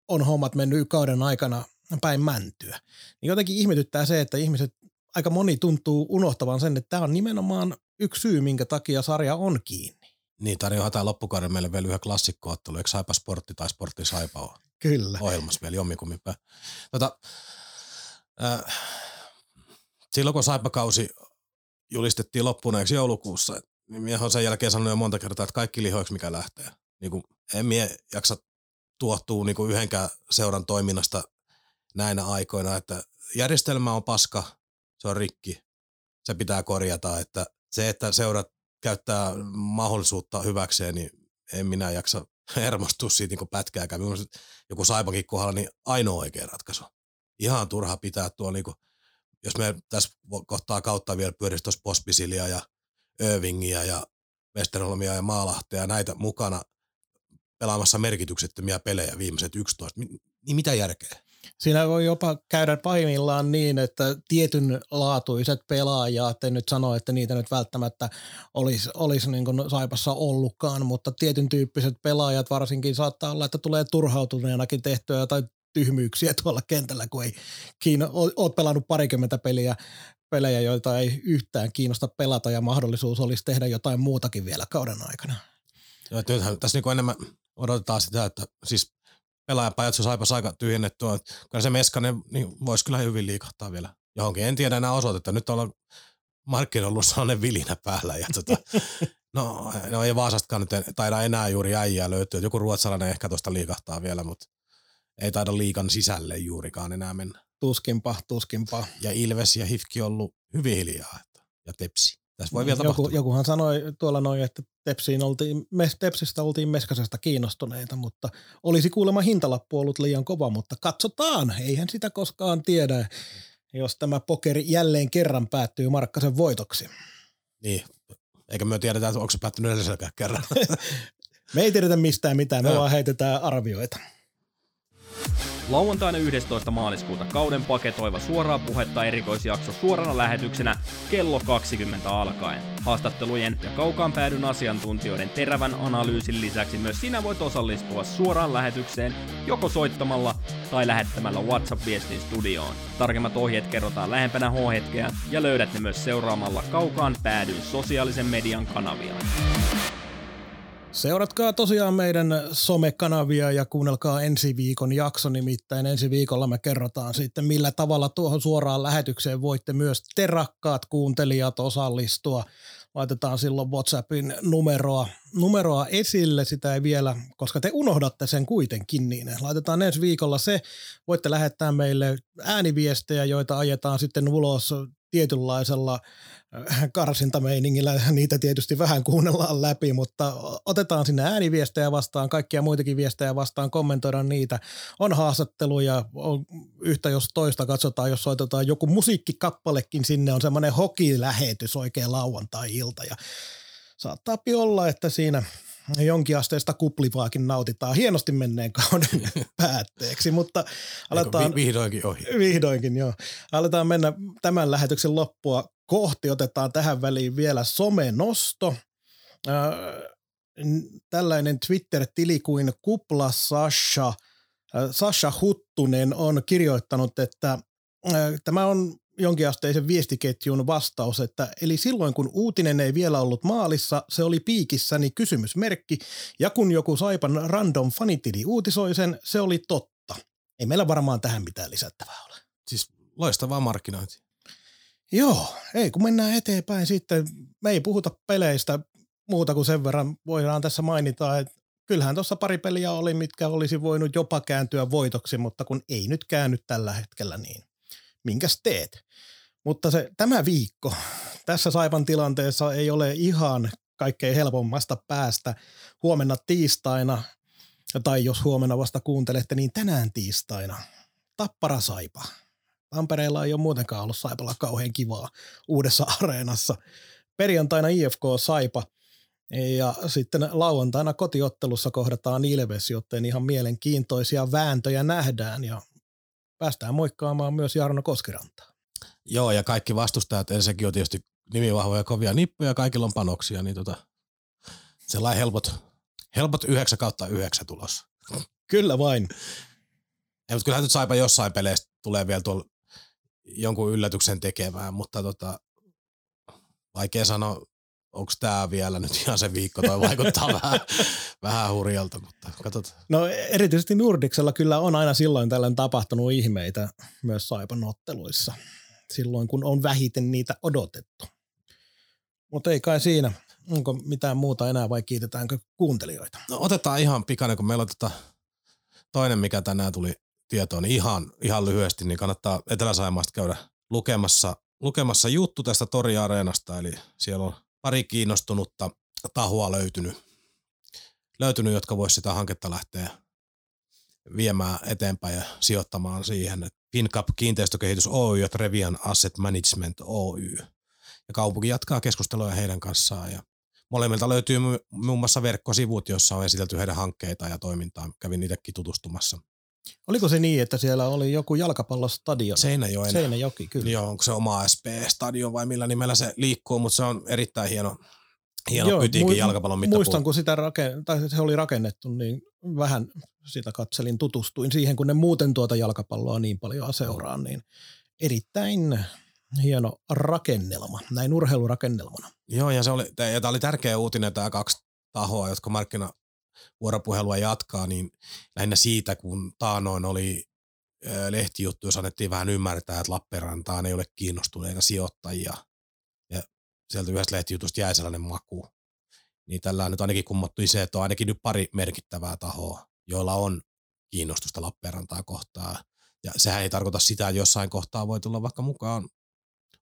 [SPEAKER 3] on hommat mennyt kauden aikana päin mäntyä. Niin jotenkin ihmetyttää se, että ihmiset, aika moni tuntuu unohtavan sen, että tämä on nimenomaan yksi syy, minkä takia sarja on kiinni.
[SPEAKER 4] Niin, tarjoaa tämä loppukauden meille vielä yhden klassikkoottelu, eikö Saipa Sportti tai Sportti Saipa ole?
[SPEAKER 3] Kyllä.
[SPEAKER 4] Ohjelmassa vielä jommikummin Tota, äh, silloin kun Saipa-kausi julistettiin loppuneeksi joulukuussa, niin minä olen sen jälkeen sanonut jo monta kertaa, että kaikki lihoiksi mikä lähtee. Niin kuin, en mie jaksa tuottuu niin kuin yhdenkään seuran toiminnasta näinä aikoina, että järjestelmä on paska, se on rikki, se pitää korjata, että se, että seurat käyttää mahdollisuutta hyväkseen, niin en minä jaksa hermostua siitä niin pätkääkään. Mielestäni joku Saipankin kohdalla niin ainoa oikea ratkaisu. Ihan turha pitää tuo, niin kuin, jos me tässä kohtaa kautta vielä pyörisi tuossa Pospisilia ja Irvingiä ja Westerholmia ja Maalahtea ja näitä mukana pelaamassa merkityksettömiä pelejä viimeiset 11, niin mitä järkeä?
[SPEAKER 3] Siinä voi jopa käydä pahimmillaan niin, että tietyn laatuiset pelaajat, en nyt sano, että niitä nyt välttämättä olisi, olisi niin kuin Saipassa ollutkaan, mutta tietyn tyyppiset pelaajat varsinkin saattaa olla, että tulee turhautuneenakin tehtyä tai tyhmyyksiä tuolla kentällä, kun ei kiinno, oot pelannut parikymmentä peliä, pelejä, joita ei yhtään kiinnosta pelata ja mahdollisuus olisi tehdä jotain muutakin vielä kauden aikana.
[SPEAKER 4] Joo, tässä niin enemmän odotetaan sitä, että siis pelaajapajat se saipa aika tyhjennettyä. Kyllä se Meskanen niin voisi kyllä hyvin liikahtaa vielä johonkin. En tiedä enää osoitetta. Nyt ollaan markkinoilla ollut sellainen vilinä päällä. Ja tota, no, no, ei Vaasastakaan nyt taida enää juuri äijää löytyä. Joku ruotsalainen ehkä tuosta liikahtaa vielä, mutta ei taida liikan sisälle juurikaan enää mennä.
[SPEAKER 3] Tuskinpa, tuskinpa.
[SPEAKER 4] Ja Ilves ja Hifki on ollut hyvin hiljaa. Että, ja Tepsi. Tässä voi vielä Joku, tapahtua.
[SPEAKER 3] Jokuhan sanoi tuolla noin, että Tepsiin oltiin, Tepsistä oltiin Meskasesta kiinnostuneita, mutta olisi kuulemma hintalappu ollut liian kova, mutta katsotaan, eihän sitä koskaan tiedä, jos tämä pokeri jälleen kerran päättyy Markkasen voitoksi.
[SPEAKER 4] Niin, eikä me tiedetä, että onko se päättynyt edelliselläkään kerran.
[SPEAKER 3] me ei tiedetä mistään mitään, me no. vaan heitetään arvioita.
[SPEAKER 2] Lauantaina 11. maaliskuuta kauden paketoiva suoraa puhetta erikoisjakso suorana lähetyksenä kello 20 alkaen. Haastattelujen ja kaukaan päädyn asiantuntijoiden terävän analyysin lisäksi myös sinä voit osallistua suoraan lähetykseen joko soittamalla tai lähettämällä WhatsApp-viestin studioon. Tarkemmat ohjeet kerrotaan lähempänä H-hetkeä ja löydät ne myös seuraamalla kaukaan päädyn sosiaalisen median kanavia.
[SPEAKER 3] Seuratkaa tosiaan meidän somekanavia ja kuunnelkaa ensi viikon jakso, nimittäin ensi viikolla me kerrotaan sitten millä tavalla tuohon suoraan lähetykseen voitte myös te rakkaat kuuntelijat osallistua. Laitetaan silloin WhatsAppin numeroa, numeroa esille, sitä ei vielä, koska te unohdatte sen kuitenkin, niin laitetaan ensi viikolla se. Voitte lähettää meille ääniviestejä, joita ajetaan sitten ulos tietynlaisella karsintameiningillä niitä tietysti vähän kuunnellaan läpi, mutta otetaan sinne ääniviestejä vastaan, kaikkia muitakin viestejä vastaan, kommentoidaan niitä. On haastatteluja, on yhtä jos toista katsotaan, jos soitetaan joku musiikkikappalekin sinne, on semmoinen hokilähetys oikein lauantai-ilta ja saattaa olla, että siinä jonkinasteista kuplivaakin nautitaan hienosti menneen kauden päätteeksi, mutta aletaan...
[SPEAKER 4] vihdoinkin ohi.
[SPEAKER 3] Vihdoinkin, joo. Aletaan mennä tämän lähetyksen loppua kohti. Otetaan tähän väliin vielä somenosto. Tällainen Twitter-tili kuin Kupla Sasha Sasha Huttunen on kirjoittanut, että tämä on jonkinasteisen viestiketjun vastaus, että eli silloin kun uutinen ei vielä ollut maalissa, se oli piikissäni kysymysmerkki, ja kun joku Saipan random fanitili uutisoi sen, se oli totta. Ei meillä varmaan tähän mitään lisättävää ole.
[SPEAKER 4] Siis loistavaa markkinointi.
[SPEAKER 3] Joo, ei kun mennään eteenpäin sitten. Me ei puhuta peleistä muuta kuin sen verran voidaan tässä mainita, että kyllähän tuossa pari peliä oli, mitkä olisi voinut jopa kääntyä voitoksi, mutta kun ei nyt käänny tällä hetkellä, niin minkäs teet? Mutta se, tämä viikko tässä Saipan tilanteessa ei ole ihan kaikkein helpommasta päästä. Huomenna tiistaina, tai jos huomenna vasta kuuntelette, niin tänään tiistaina. Tappara Saipa. Tampereella ei ole muutenkaan ollut Saipalla kauhean kivaa uudessa areenassa. Perjantaina IFK Saipa – ja sitten lauantaina kotiottelussa kohdataan Ilves, joten ihan mielenkiintoisia vääntöjä nähdään ja päästään moikkaamaan myös Jarno Koskirantaa.
[SPEAKER 4] Joo, ja kaikki vastustajat, ensinnäkin on tietysti nimivahvoja kovia nippuja, kaikilla on panoksia, niin tota, sellainen helpot, helpot 9 kautta 9 tulos.
[SPEAKER 3] Kyllä vain.
[SPEAKER 4] Ja, mutta kyllähän nyt saipa jossain peleissä tulee vielä tuolla jonkun yllätyksen tekemään, mutta tota, vaikea sanoa, onko tämä vielä nyt ihan se viikko, toi vaikuttaa vähän, vähän hurjalta, mutta katsotaan.
[SPEAKER 3] No erityisesti Nordiksella kyllä on aina silloin tällöin tapahtunut ihmeitä myös Saipan otteluissa, silloin kun on vähiten niitä odotettu. Mutta ei kai siinä. Onko mitään muuta enää vai kiitetäänkö kuuntelijoita?
[SPEAKER 4] No otetaan ihan pikainen, kun meillä on tota toinen, mikä tänään tuli tietoon, niin ihan, ihan lyhyesti, niin kannattaa Etelä-Saimaasta käydä lukemassa, lukemassa juttu tästä Tori-areenasta, eli siellä on pari kiinnostunutta tahoa löytynyt, löytynyt jotka voisi sitä hanketta lähteä viemään eteenpäin ja sijoittamaan siihen. FinCap Kiinteistökehitys Oy ja Trevian Asset Management Oy. Ja kaupunki jatkaa keskustelua heidän kanssaan ja molemmilta löytyy muun muassa verkkosivut, joissa on esitelty heidän hankkeita ja toimintaa. Kävin niitäkin tutustumassa.
[SPEAKER 3] Oliko se niin, että siellä oli joku jalkapallostadion?
[SPEAKER 4] Seinäjoen.
[SPEAKER 3] Seinäjoki, kyllä.
[SPEAKER 4] Joo, onko se oma SP-stadion vai millä nimellä se liikkuu, mutta se on erittäin hieno, hieno Joo, pytiikin mu- jalkapallon mittapuun.
[SPEAKER 3] Muistan, kun sitä raken- tai se oli rakennettu, niin vähän sitä katselin, tutustuin siihen, kun ne muuten tuota jalkapalloa niin paljon seuraa, niin erittäin hieno rakennelma, näin urheilurakennelmana.
[SPEAKER 4] Joo, ja, se oli, ja tämä oli tärkeä uutinen, tämä kaksi tahoa, jotka markkina, vuoropuhelua jatkaa, niin lähinnä siitä, kun taanoin oli lehtijuttu, jos annettiin vähän ymmärtää, että Lappeenrantaan ei ole kiinnostuneita sijoittajia. Ja sieltä yhdestä lehtijutusta jäi sellainen maku. Niin tällä nyt ainakin kummattui se, että on ainakin nyt pari merkittävää tahoa, joilla on kiinnostusta Lappeenrantaa kohtaa. Ja sehän ei tarkoita sitä, että jossain kohtaa voi tulla vaikka mukaan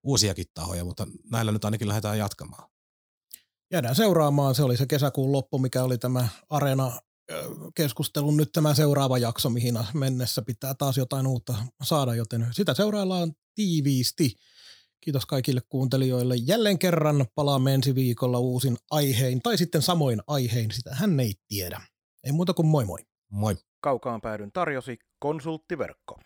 [SPEAKER 4] uusiakin tahoja, mutta näillä nyt ainakin lähdetään jatkamaan
[SPEAKER 3] jäädään seuraamaan. Se oli se kesäkuun loppu, mikä oli tämä Arena keskustelun nyt tämä seuraava jakso, mihin mennessä pitää taas jotain uutta saada, joten sitä seuraillaan tiiviisti. Kiitos kaikille kuuntelijoille. Jälleen kerran palaamme ensi viikolla uusin aihein, tai sitten samoin aihein, sitä hän ei tiedä. Ei muuta kuin moi moi.
[SPEAKER 4] Moi.
[SPEAKER 1] Kaukaan päädyn tarjosi konsulttiverkko.